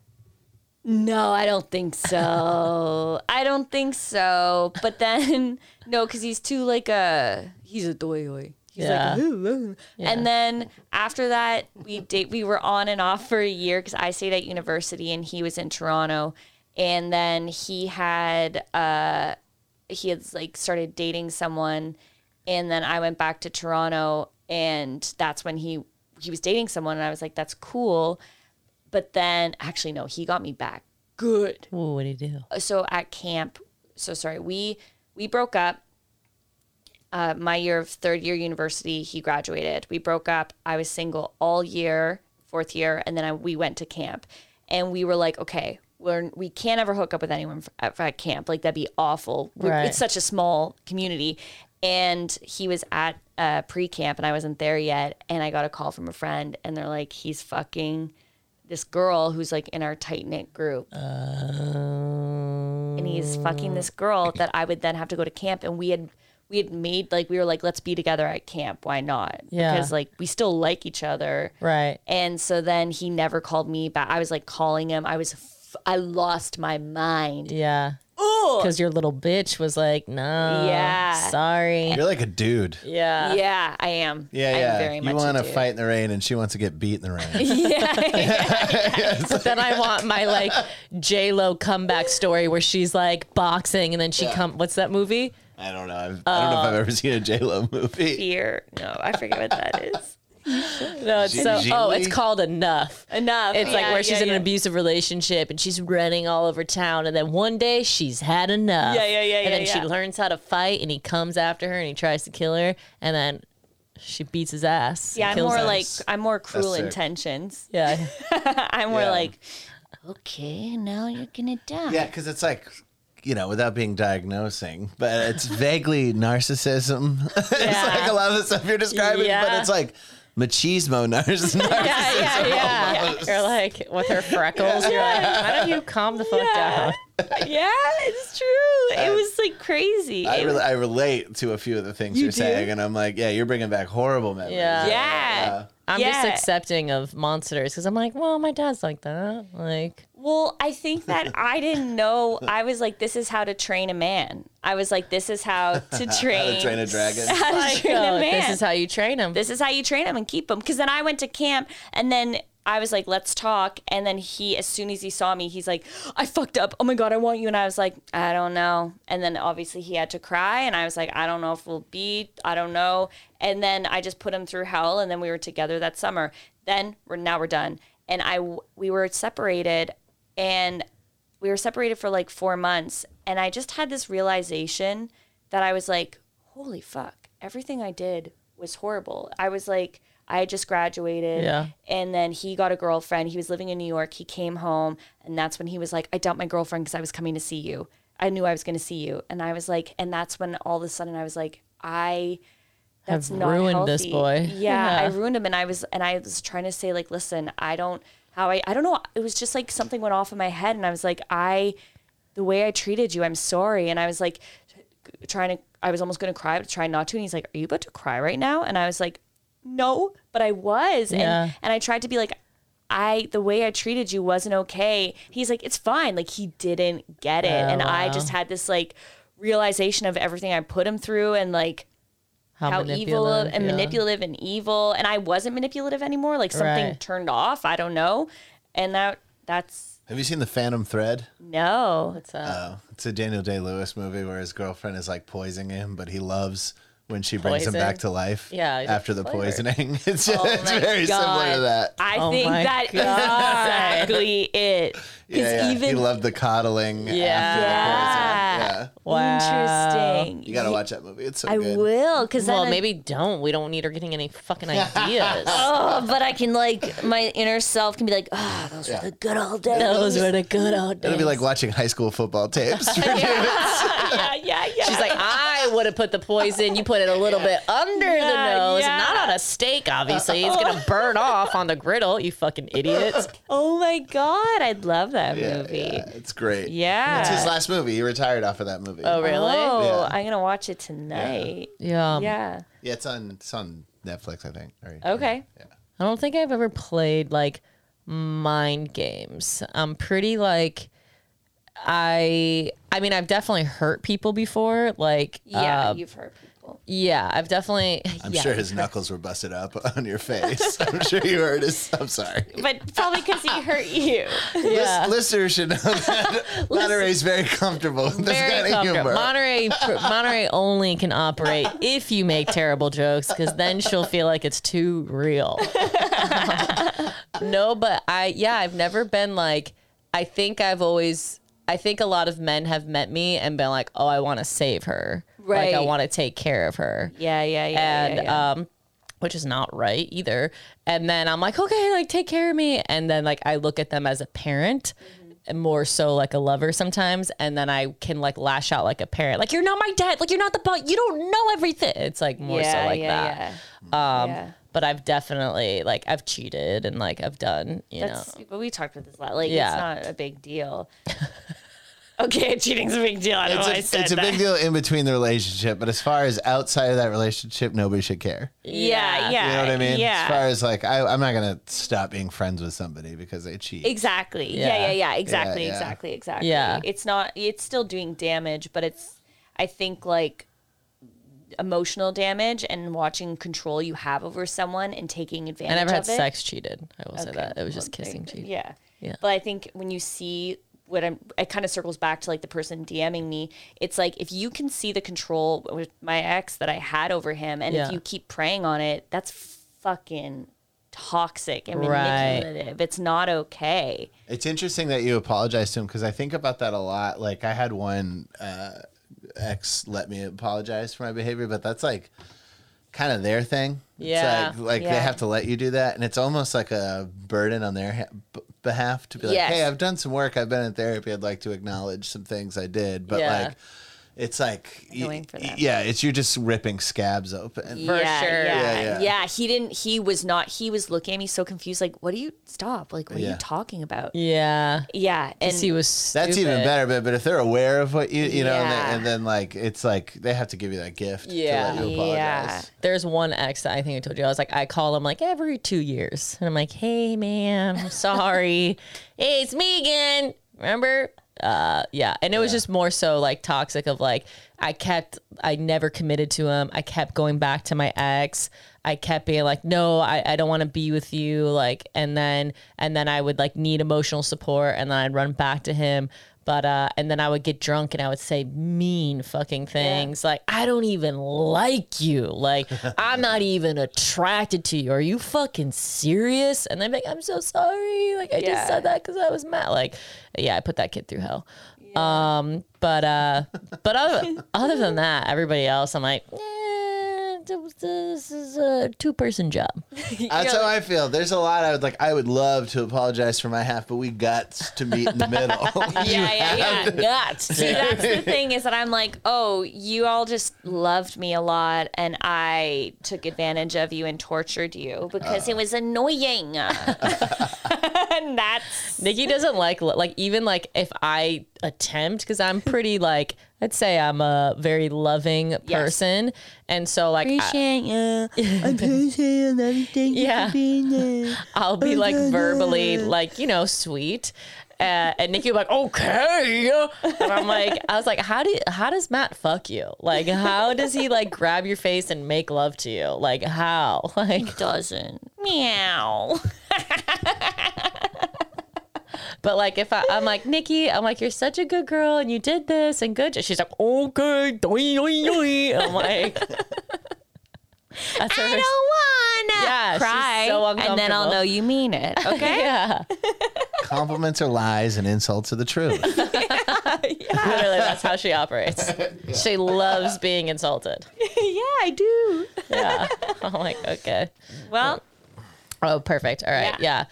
no, I don't think so. I don't think so. But then no, because he's too like a he's a doy. He's Yeah. like, "Ooh, ooh." and then after that, we date. We were on and off for a year because I stayed at university and he was in Toronto. And then he had uh, he had like started dating someone, and then I went back to Toronto, and that's when he he was dating someone, and I was like, that's cool. But then, actually, no, he got me back. Good. Ooh, what do? You do? so at camp so sorry we we broke up. Uh, my year of third year university he graduated. We broke up. I was single all year fourth year and then I, we went to camp. And we were like okay we're, we can't ever hook up with anyone at, at camp. Like that'd be awful. Right. it's such a small community. And he was at uh, pre-camp and i wasn't there yet. And i got a call from a friend and they're like he's fucking this girl who's like in our tight knit group. And he's fucking this girl that I would then have to go to camp. And we had we had made like we were like let's be together at camp. Why not? Yeah. because like we still like each other. Right. and so then he never called me back. I was like calling him. I was I lost my mind Yeah. oh Because your little bitch was like, no. Yeah. Sorry. You're like a dude. Yeah. yeah I am Yeah, I'm yeah. very you much want to dude. fight in the rain, and she wants to get beat in the rain. But then I want my like J Lo comeback story where she's like boxing and then she come. What's that movie? I don't know. I've, I don't know if I've uh, ever seen a J Lo movie. fear no I forget what that is No, it's so. G- Oh, it's called Enough. enough It's like Yeah, where she's yeah, in yeah. an abusive relationship and she's running all over town, and then one day she's had enough. Yeah, yeah, yeah, And then yeah, she yeah. learns how to fight, and he comes after her and he tries to kill her, and then she beats his ass. yeah I'm kills more him. like I'm more cruel sick. intentions yeah, I'm more Yeah. like okay now you're gonna die Yeah, because it's like, you know, without being diagnosing, but it's vaguely narcissism. it's like a lot of the stuff you're describing, but Yeah. it's like machismo narcissism. yeah, yeah, yeah. You're like with her freckles. You're like, why don't you calm the fuck down? yeah, it's true. It was like crazy. I, It re- I relate to a few of the things you are do? saying, and I'm like, yeah, you're bringing back horrible memories. Yeah. yeah. I'm yeah. just accepting of monsters because I'm like, well, my dad's like that. Like, Well, I think that I didn't know. I was like, this is how to train a man. I was like, this is how to train, How to train a dragon. how to like, train a man. this is how you train him. this is how you train him and keep him. Because then I went to camp and then I was like, let's talk. And then he, as soon as he saw me, he's like, I fucked up. Oh my God, I want you. And I was like, I don't know. And then obviously he had to cry. And I was like, I don't know if we'll be, I don't know. And then I just put him through hell. And then we were together that summer. Then we're, now we're done. And I, we were separated and we were separated for like four months. And I just had this realization that I was like, holy fuck, everything I did was horrible. I was like, I had just graduated. Yeah. And then he got a girlfriend. He was living in New York. He came home. And that's when he was like, I dumped my girlfriend because I was coming to see you. I knew I was going to see you. And I was like, and that's when all of a sudden I was like, I. That's Have not ruined this boy. Yeah, I ruined him, and I was, and I was trying to say like, listen, I don't, how I, I don't know. It was just like something went off in my head, and I was like, I, the way I treated you, I'm sorry. And I was like, trying to, I was almost going to cry, but trying not to. And he's like, Are you about to cry right now? And I was like, No, but I was. Yeah. And, and I tried to be like, I, the way I treated you wasn't okay. He's like, It's fine. Like, he didn't get it. Oh, and I just had this like realization of everything I put him through and like, how, evil and yeah. manipulative and evil and i wasn't manipulative anymore like something Right. turned off i don't know and that that's Have you seen the Phantom Thread? no it's a. Oh, it's a Daniel Day Lewis movie where his girlfriend is like poisoning him, but he loves when she brings him back to life. Yeah, he's after the flavor. poisoning. It's, just, it's my very similar to that. i Oh think my that is God. exactly it because Yeah, yeah. he even loved the coddling. Yeah. After the poisoning. Yeah. Wow. interesting You gotta watch that movie. It's so i good. will because Well, maybe don't. We don't need her getting any fucking ideas. oh but i can like my inner self can be like oh those Yeah. were the good old days Those were the good old days. It'll be like watching high school football tapes. for yeah yeah yeah She's like, ah, I would have put the poison. You put it a little bit under the nose, yeah. not on a steak. Obviously, it's gonna burn off on the griddle. You fucking idiots. oh my god i'd love that yeah, movie yeah, it's great. Yeah. It's his last movie. He retired off of that movie. Oh, really? Oh, Yeah. I'm gonna watch it tonight. Yeah. Yeah. Yeah, it's on it's on Netflix, I think. Or- Okay. Yeah. I don't think I've ever played like mind games. I'm pretty like I I mean I've definitely hurt people before. Like Yeah, uh, you've hurt people. Yeah, I've definitely. I'm yeah. sure his knuckles were busted up on your face. I'm sure you hurt his. I'm sorry. But probably because he hurt you. Yeah. Lis- Listeners should know that Monterey's very comfortable with this Very kind of comfortable. humor. Monterey, Monterey only can operate if you make terrible jokes, because then she'll feel like it's too real. no, but I, yeah, I've never been like. I think I've always. I think a lot of men have met me and been like, "Oh, I want to save her. Right. Like, I want to take care of her." Yeah, yeah, yeah. and yeah, yeah. um which is not right either and then i'm like okay like take care of me and then like i look at them as a parent Mm-hmm. and more so like a lover sometimes and then i can like lash out like a parent like you're not my dad like you're not the but you don't know everything it's like more so yeah, like yeah, that Yeah. um Yeah. But i've definitely like i've cheated and like i've done you That's know but we talked about this a lot. Like Yeah. it's not a big deal. okay, cheating's a big deal. I don't It's know a, said it's a big deal in between the relationship, but as far as outside of that relationship, nobody should care. Yeah, yeah. You know what I mean? Yeah. As far as like, I, I'm not gonna stop being friends with somebody because they cheat. Exactly. Yeah, Yeah. yeah, yeah. Exactly, yeah. exactly, exactly. Yeah. It's not it's still doing damage, but it's I think like emotional damage and watching control you have over someone and taking advantage i never had it. sex cheated i will say that it was well, just kissing go. cheating Yeah. Yeah. But I think when you see what I'm, it kind of circles back to like the person DMing me. It's like if you can see the control with my ex that I had over him, and Yeah. if you keep preying on it, that's fucking toxic and Right. manipulative. It's not okay. It's interesting that you apologize to him because I think about that a lot. Like I had one uh, ex let me apologize for my behavior, but that's like kind of their thing. Yeah. it's like, like they have to let you do that, and it's almost like a burden on their ha- behalf to be like, Yes. "Hey, I've done some work. I've been in therapy. I'd like to acknowledge some things I did." But Yeah. like, it's like, y- for them. yeah, it's you're just ripping scabs open. For yeah, sure. Yeah, Yeah, yeah, yeah. He didn't. He was not. He was looking at me so confused. Like, what do you stop? Like, what are you talking about? yeah Yeah, and he was That's even better, but, but if they're aware of what you you know, and, Yeah. then, and then like it's like they have to give you that gift Yeah. to let you. Yeah. There's one ex that I think I told you. I was like, I call him like every two years. And I'm like, hey, man, I'm sorry. hey, it's me again. Remember? Uh, yeah. And it was just more so like toxic of like, I kept, I never committed to him. I kept going back to my ex. I kept being like, no, I, I don't want to be with you. Like, and then, and then I would like need emotional support and then I'd run back to him. But uh, and then I would get drunk and I would say mean fucking things like I don't even like you, like I'm not even attracted to you. Are you fucking serious? And they'd be like, I'm so sorry, like I Yeah. just said that because I was mad. Like, yeah, I put that kid through hell. Um, but uh, but other, other than that, everybody else, I'm like, eh, this- this is a two person job. That's how I feel. There's a lot I would like. I would love to apologize for my half, but we got to meet in the middle. yeah, yeah, yeah. Guts. See, that's the thing is that I'm like, oh, you all just loved me a lot, and I took advantage of you and tortured you because uh. it was annoying. And that's Nikki doesn't like like even like if I attempt because I'm pretty like I'd say I'm a very loving person, and so like I, you. yeah, I'll be like verbally like you know sweet. Uh, and Nikki was like, okay, and I'm like, I was like, how do how does Matt fuck you? Like, how does he like grab your face and make love to you? Like, how? Like, Doesn't meow. But like if I, I'm like Nikki, I'm like you're such a good girl and you did this and good. She's like okay, doi, doi, doi. I'm like that's her. I don't wanna Yeah, she's cry, so and then I'll know you mean it. Okay. yeah, Compliments are lies and insults are the truth. Yeah. Literally that's how she operates. She loves being insulted. yeah, I do. Yeah, I'm like okay. Well, Oh, perfect. All right. Yeah.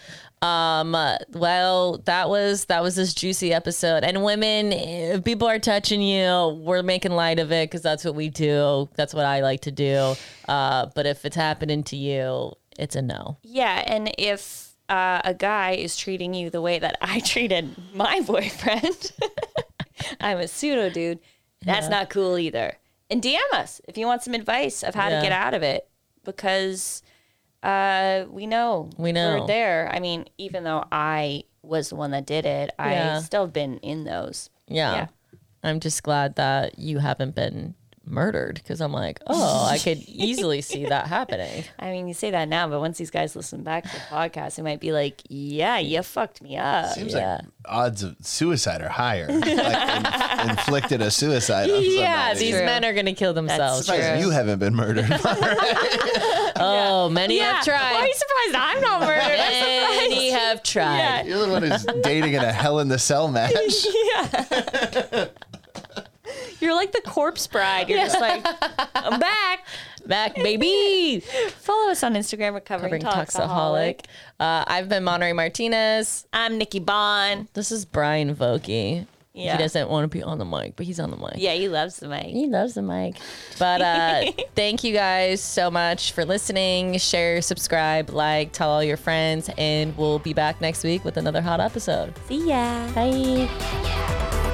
Um. Well, that was that was this juicy episode. And women, if people are touching you, we're making light of it because that's what we do. That's what I like to do. Uh. But if it's happening to you, it's a no. yeah, and if uh, a guy is treating you the way that I treated my boyfriend, I'm a pseudo dude. That's not cool either. And DM us if you want some advice of how Yeah. to get out of it because uh, we know We know. we're there. I mean, even though I was the one that did it, Yeah. I still have been in those. Yeah. Yeah. I'm just glad that you haven't been murdered because I'm like, oh, I could easily see that happening. I mean, you say that now, but once these guys listen back to the podcast, they might be like, "Yeah, you fucked me up." Seems Yeah. like odds of suicide are higher. like in- inflicted a suicide on Yeah, somebody. these True. men are gonna kill themselves. true. You haven't been murdered. Oh, many Yeah. have Why are tried. you surprised I'm not murdered? many have tried. You're the one who's dating in a hell in the cell match. You're like the corpse bride. You're just like, I'm back. Back, baby. Follow us on Instagram, Recovering, Covering Toxaholic. Toxaholic. Uh, I've been Monterey Martinez. I'm Nikki Bond. This is Brian Vokey. Yeah. He doesn't want to be on the mic, but he's on the mic. Yeah, he loves the mic. He loves the mic. But uh, thank you guys so much for listening. Share, subscribe, like, tell all your friends, and we'll be back next week with another hot episode. See ya. Bye.